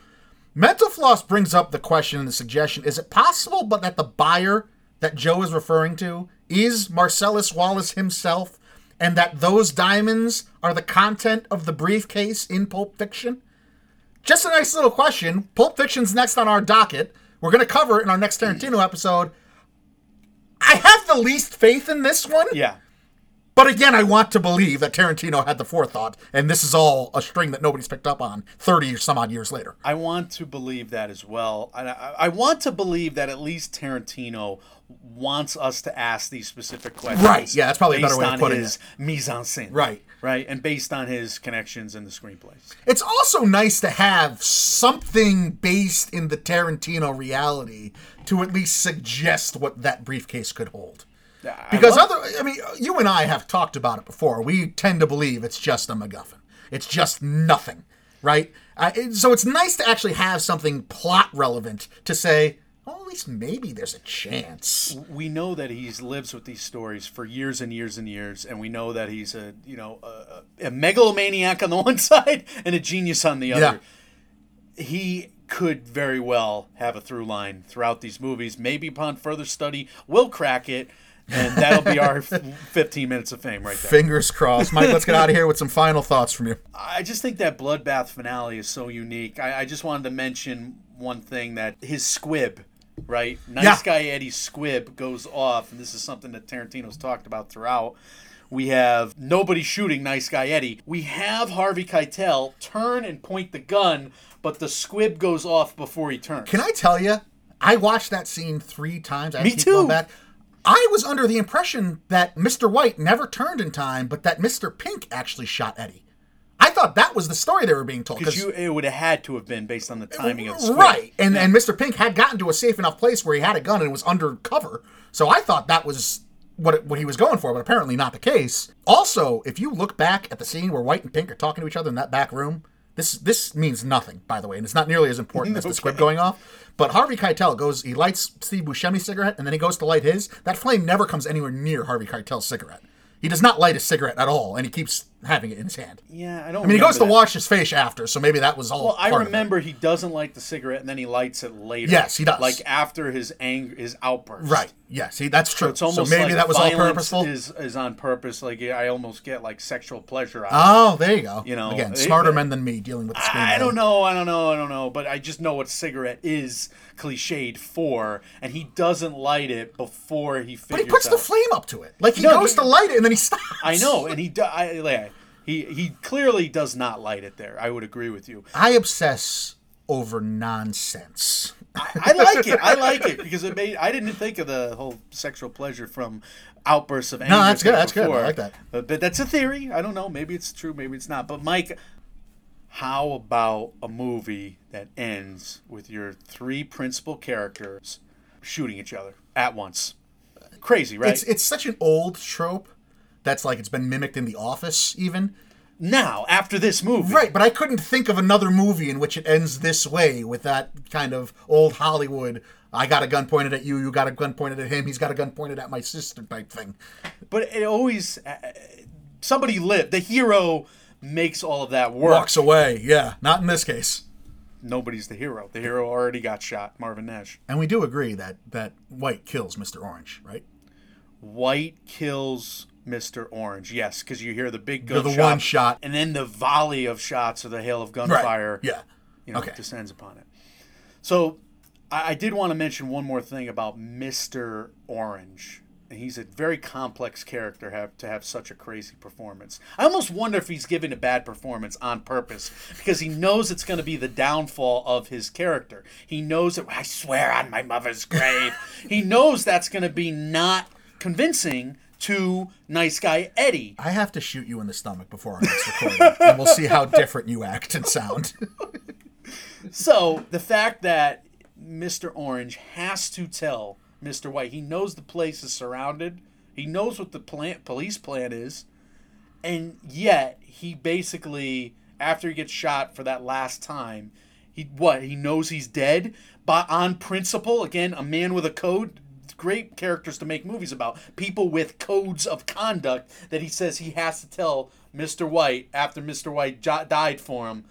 Mental Floss brings up the question and the suggestion is it possible but that the buyer that Joe is referring to is Marcellus Wallace himself and that those diamonds are the content of the briefcase in Pulp Fiction? Just a nice little question. Pulp Fiction's next on our docket. We're going to cover it in our next Tarantino episode. I have the least faith in this one. Yeah. But again, I want to believe that Tarantino had the forethought, and this is all a string that nobody's picked up on 30 or some odd years later. I want to believe that as well. And I, I want to believe that at least Tarantino wants us to ask these specific questions. Right, yeah, that's probably a better way of putting his mise en scène. Right. Right. And based on his connections in the screenplays. It's also nice to have something based in the Tarantino reality to at least suggest what that briefcase could hold. I Because other, I mean, you and I have talked about it before. We tend to believe it's just a MacGuffin. It's just nothing, right? Uh, so it's nice to actually have something plot relevant to say, well, at least maybe there's a chance. we know that he's lives with these stories for years and years and years, and we know that he's a you know a, a megalomaniac on the one side and a genius on the other. He could very well have a through line throughout these movies. Maybe upon further study, we'll crack it, and that'll be our 15 minutes of fame right there. Fingers crossed. Mike, let's get out of here with some final thoughts from you. I just think that bloodbath finale is so unique. I, I just wanted to mention one thing that his squib, right? Nice Yeah. guy Eddie squib goes off, and this is something that Tarantino's talked about throughout. We have nobody shooting nice guy Eddie. We have Harvey Keitel turn and point the gun, but the squib goes off before he turns. Can I tell you, I watched that scene three times. I Me too. I was under the impression that Mr. White never turned in time, but that Mr. Pink actually shot Eddie. I thought that was the story they were being told. Because it would have had to have been based on the timing of the squib. right, and and Mr. Pink had gotten to a safe enough place where he had a gun and was undercover. So I thought that was what it, what he was going for, but apparently not the case. Also, if you look back at the scene where White and Pink are talking to each other in that back room, this this means nothing, by the way, and it's not nearly as important as the squib going off. But Harvey Keitel goes, he lights Steve Buscemi's cigarette, and then he goes to light his. That flame never comes anywhere near Harvey Keitel's cigarette. He does not light a cigarette at all, and he keeps having it in his hand. Yeah, I don't. I mean, he goes to that. wash his face after, so maybe that was all. Well, I it. remember he doesn't like the cigarette and then he lights it later. Yes, he does. Like after his anger, his outburst. Right. Yes. He, that's true. It's almost so maybe like that was all purposeful. Is is on purpose. Like I almost get like sexual pleasure out. of it. oh, there you go. You know, again, it- smarter men than me dealing with the screen. I don't know, I don't know, I don't know, but I just know what cigarette is cliched for, and he doesn't light it before he But he puts out. the flame up to it. Like he No, goes he- to light it and then he stops. I know, and he I, like, he he clearly does not light it there. I would agree with you. I obsess over nonsense. I like it. I like it because it made. I didn't think of the whole sexual pleasure from outbursts of anger. No, that's good, that's good. I like that. But, but that's a theory. I don't know. Maybe it's true. Maybe it's not. But Mike, how about a movie that ends with your three principal characters shooting each other at once? Crazy, right? It's it's such an old trope that's like it's been mimicked in The Office even. now after this movie, Right, but I couldn't think of another movie in which it ends this way with that kind of old Hollywood. I got a gun pointed at you. You got a gun pointed at him. He's got a gun pointed at my sister type thing. But it always uh, somebody lived. The hero makes all of that work. Walks away. Yeah, not in this case. Nobody's the hero. The hero already got shot. Marvin Nash. And we do agree that that White kills Mr. Orange, right? White kills Mr. Orange. Yes, because you hear the big The- gunshot, the one shot. and then the volley of shots or the hail of gunfire. Yeah. you know, Okay. descends upon it. So, I, I did want to mention one more thing about Mr. Orange. And he's a very complex character have to have such a crazy performance. I almost wonder if he's giving a bad performance on purpose because he knows it's going to be the downfall of his character. He knows that I swear on my mother's grave. he knows that's going to be not convincing to nice guy Eddie. I have to shoot you in the stomach before our next recording, and we'll see how different you act and sound. So the fact that Mr. Orange has to tell Mr. White, he knows the place is surrounded, he knows what the plan, police plan is, and yet he basically, after he gets shot for that last time, he what he knows he's dead, but on principle, again, a man with a code. Great characters to make movies about people with codes of conduct that he says he has to tell Mr. White after Mr. White jo- died for him.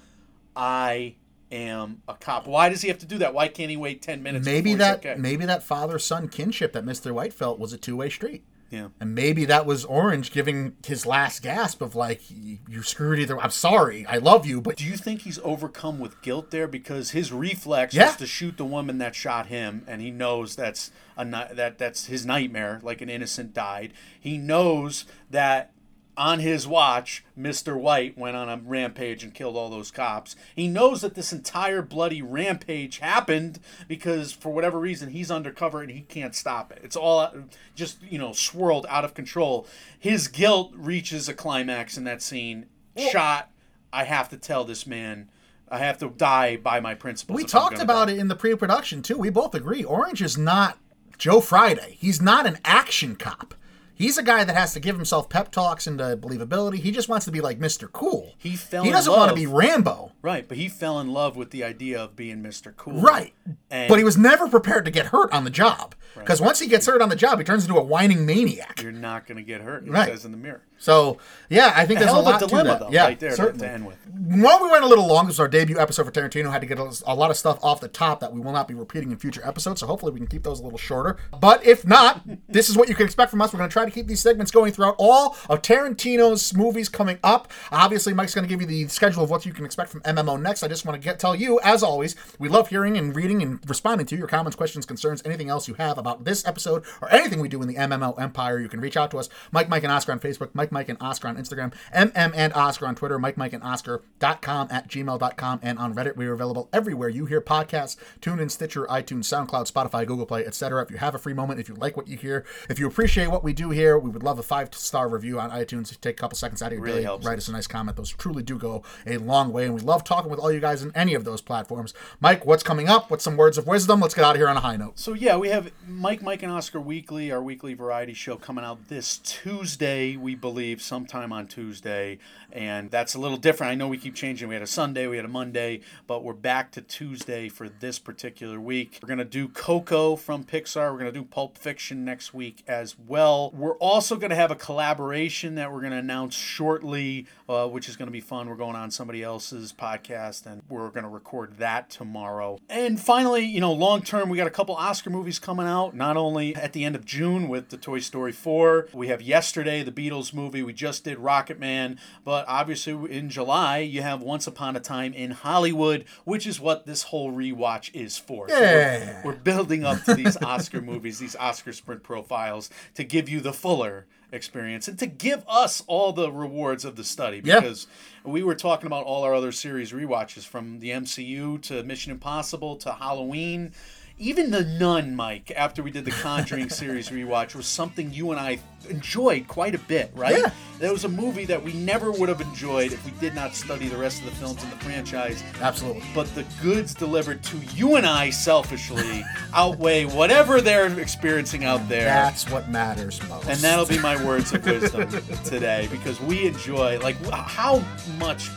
I am a cop. Why does he have to do that? Why can't he wait ten minutes? maybe that okay? maybe that father son kinship that Mr. White felt was a two way street. Yeah. And maybe that was Orange giving his last gasp of like, "You- screwed either. I'm sorry, I love you, but Do you think he's overcome with guilt there because his reflex Yeah. was to shoot the woman that shot him, and he knows that's a that that's his nightmare, like an innocent died. He knows that on his watch, Mr. White went on a rampage and killed all those cops. He knows that this entire bloody rampage happened because for whatever reason he's undercover and he can't stop it. It's all just you know swirled out of control. His guilt reaches a climax in that scene. Shot. I have to tell this man. I have to die by my principles. we talked about die. it in the pre production too. We both agree. Orange is not Joe Friday. He's not an action cop. He's a guy that has to give himself pep talks into believability. He just wants to be like Mr. Cool. He fell He doesn't want to be Rambo. Right, but he fell in love with the idea of being Mr. Cool. Right. And but he was never prepared to get hurt on the job. Because once he gets hurt on the job, he turns into a whining maniac. you're not going to get hurt. He Right. says in the mirror. So, yeah, I think there's a of a lot dilemma, to that. though, yeah, right there certainly. to end with. While we went a little long, this was our debut episode for Tarantino. Had to get a, a lot of stuff off the top that we will not be repeating in future episodes. So hopefully we can keep those a little shorter. But if not, this is what you can expect from us. We're going to try to keep these segments going throughout all of Tarantino's movies coming up. Obviously, Mike's going to give you the schedule of what you can expect from MMO next. I just want to get tell you, as always, we love hearing and reading and responding to your comments, questions, concerns, anything else you have about this episode or anything we do in the MMO empire. You can reach out to us, Mike, Mike, and Oscar on Facebook, Mike, Mike, Mike and Oscar on Instagram, MM and Oscar on Twitter, Mike, Mike, and Oscar.com at gmail.com, and on Reddit. We are available everywhere you hear podcasts, TuneIn Stitcher, iTunes, SoundCloud, Spotify, Google Play, etc. If you have a free moment, if you like what you hear, if you appreciate what we do here, we would love a five star review on iTunes. Take a couple seconds out of your Really day, helps write us a nice comment. Those truly do go a long way, and we love talking with all you guys in any of those platforms. Mike, what's coming up? What's some words of wisdom? Let's get out of here on a high note. So yeah, we have Mike, Mike, and Oscar Weekly, our weekly variety show coming out this Tuesday, we believe, sometime on Tuesday, and that's a little different. I know we keep changing. We had a Sunday, we had a Monday, but we're back to Tuesday for this particular week. We're gonna do Coco from Pixar. We're gonna do Pulp Fiction next week as well. We're also going to have a collaboration that we're going to announce shortly, uh, which is going to be fun. We're going on somebody else's podcast, and we're going to record that tomorrow. And finally, you know, long term, we got a couple Oscar movies coming out. Not only at the end of June with the Toy Story 4, we have yesterday the Beatles movie. We just did Rocketman, but obviously in July you have Once Upon a Time in Hollywood, which is what this whole rewatch is for. So Yeah. we're, we're building up to these Oscar movies, these Oscar sprint profiles, to give you the fuller experience and to give us all the rewards of the study Yeah. because we were talking about all our other series rewatches from the MCU to Mission Impossible to Halloween. Even the Nun, Mike, after we did the Conjuring series rewatch, was something you and I enjoyed quite a bit, right? Yeah. That was a movie that we never would have enjoyed if we did not study the rest of the films in the franchise Absolutely. but the goods delivered to you and I selfishly outweigh whatever they're experiencing out there. That's what matters most. and that'll be my words of wisdom today because we enjoy, like, how much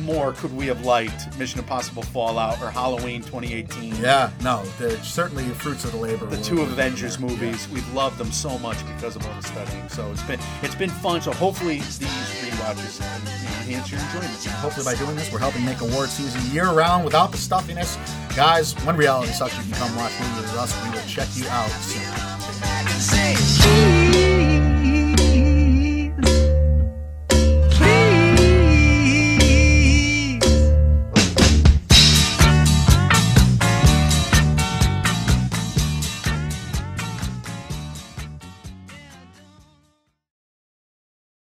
more could we have liked Mission Impossible Fallout or Halloween 2018? Yeah, no, they're certainly the fruits of the labor. The two Avengers there. movies, we've loved them so much because of all the studying. So it's been it's been fun. So hopefully these rewatches enhance your enjoyment. Hopefully, by doing this, we're helping make award season year round without the stuffiness. Guys, when reality sucks, you can come watch movies with us. We will check you out soon. Say, ooh.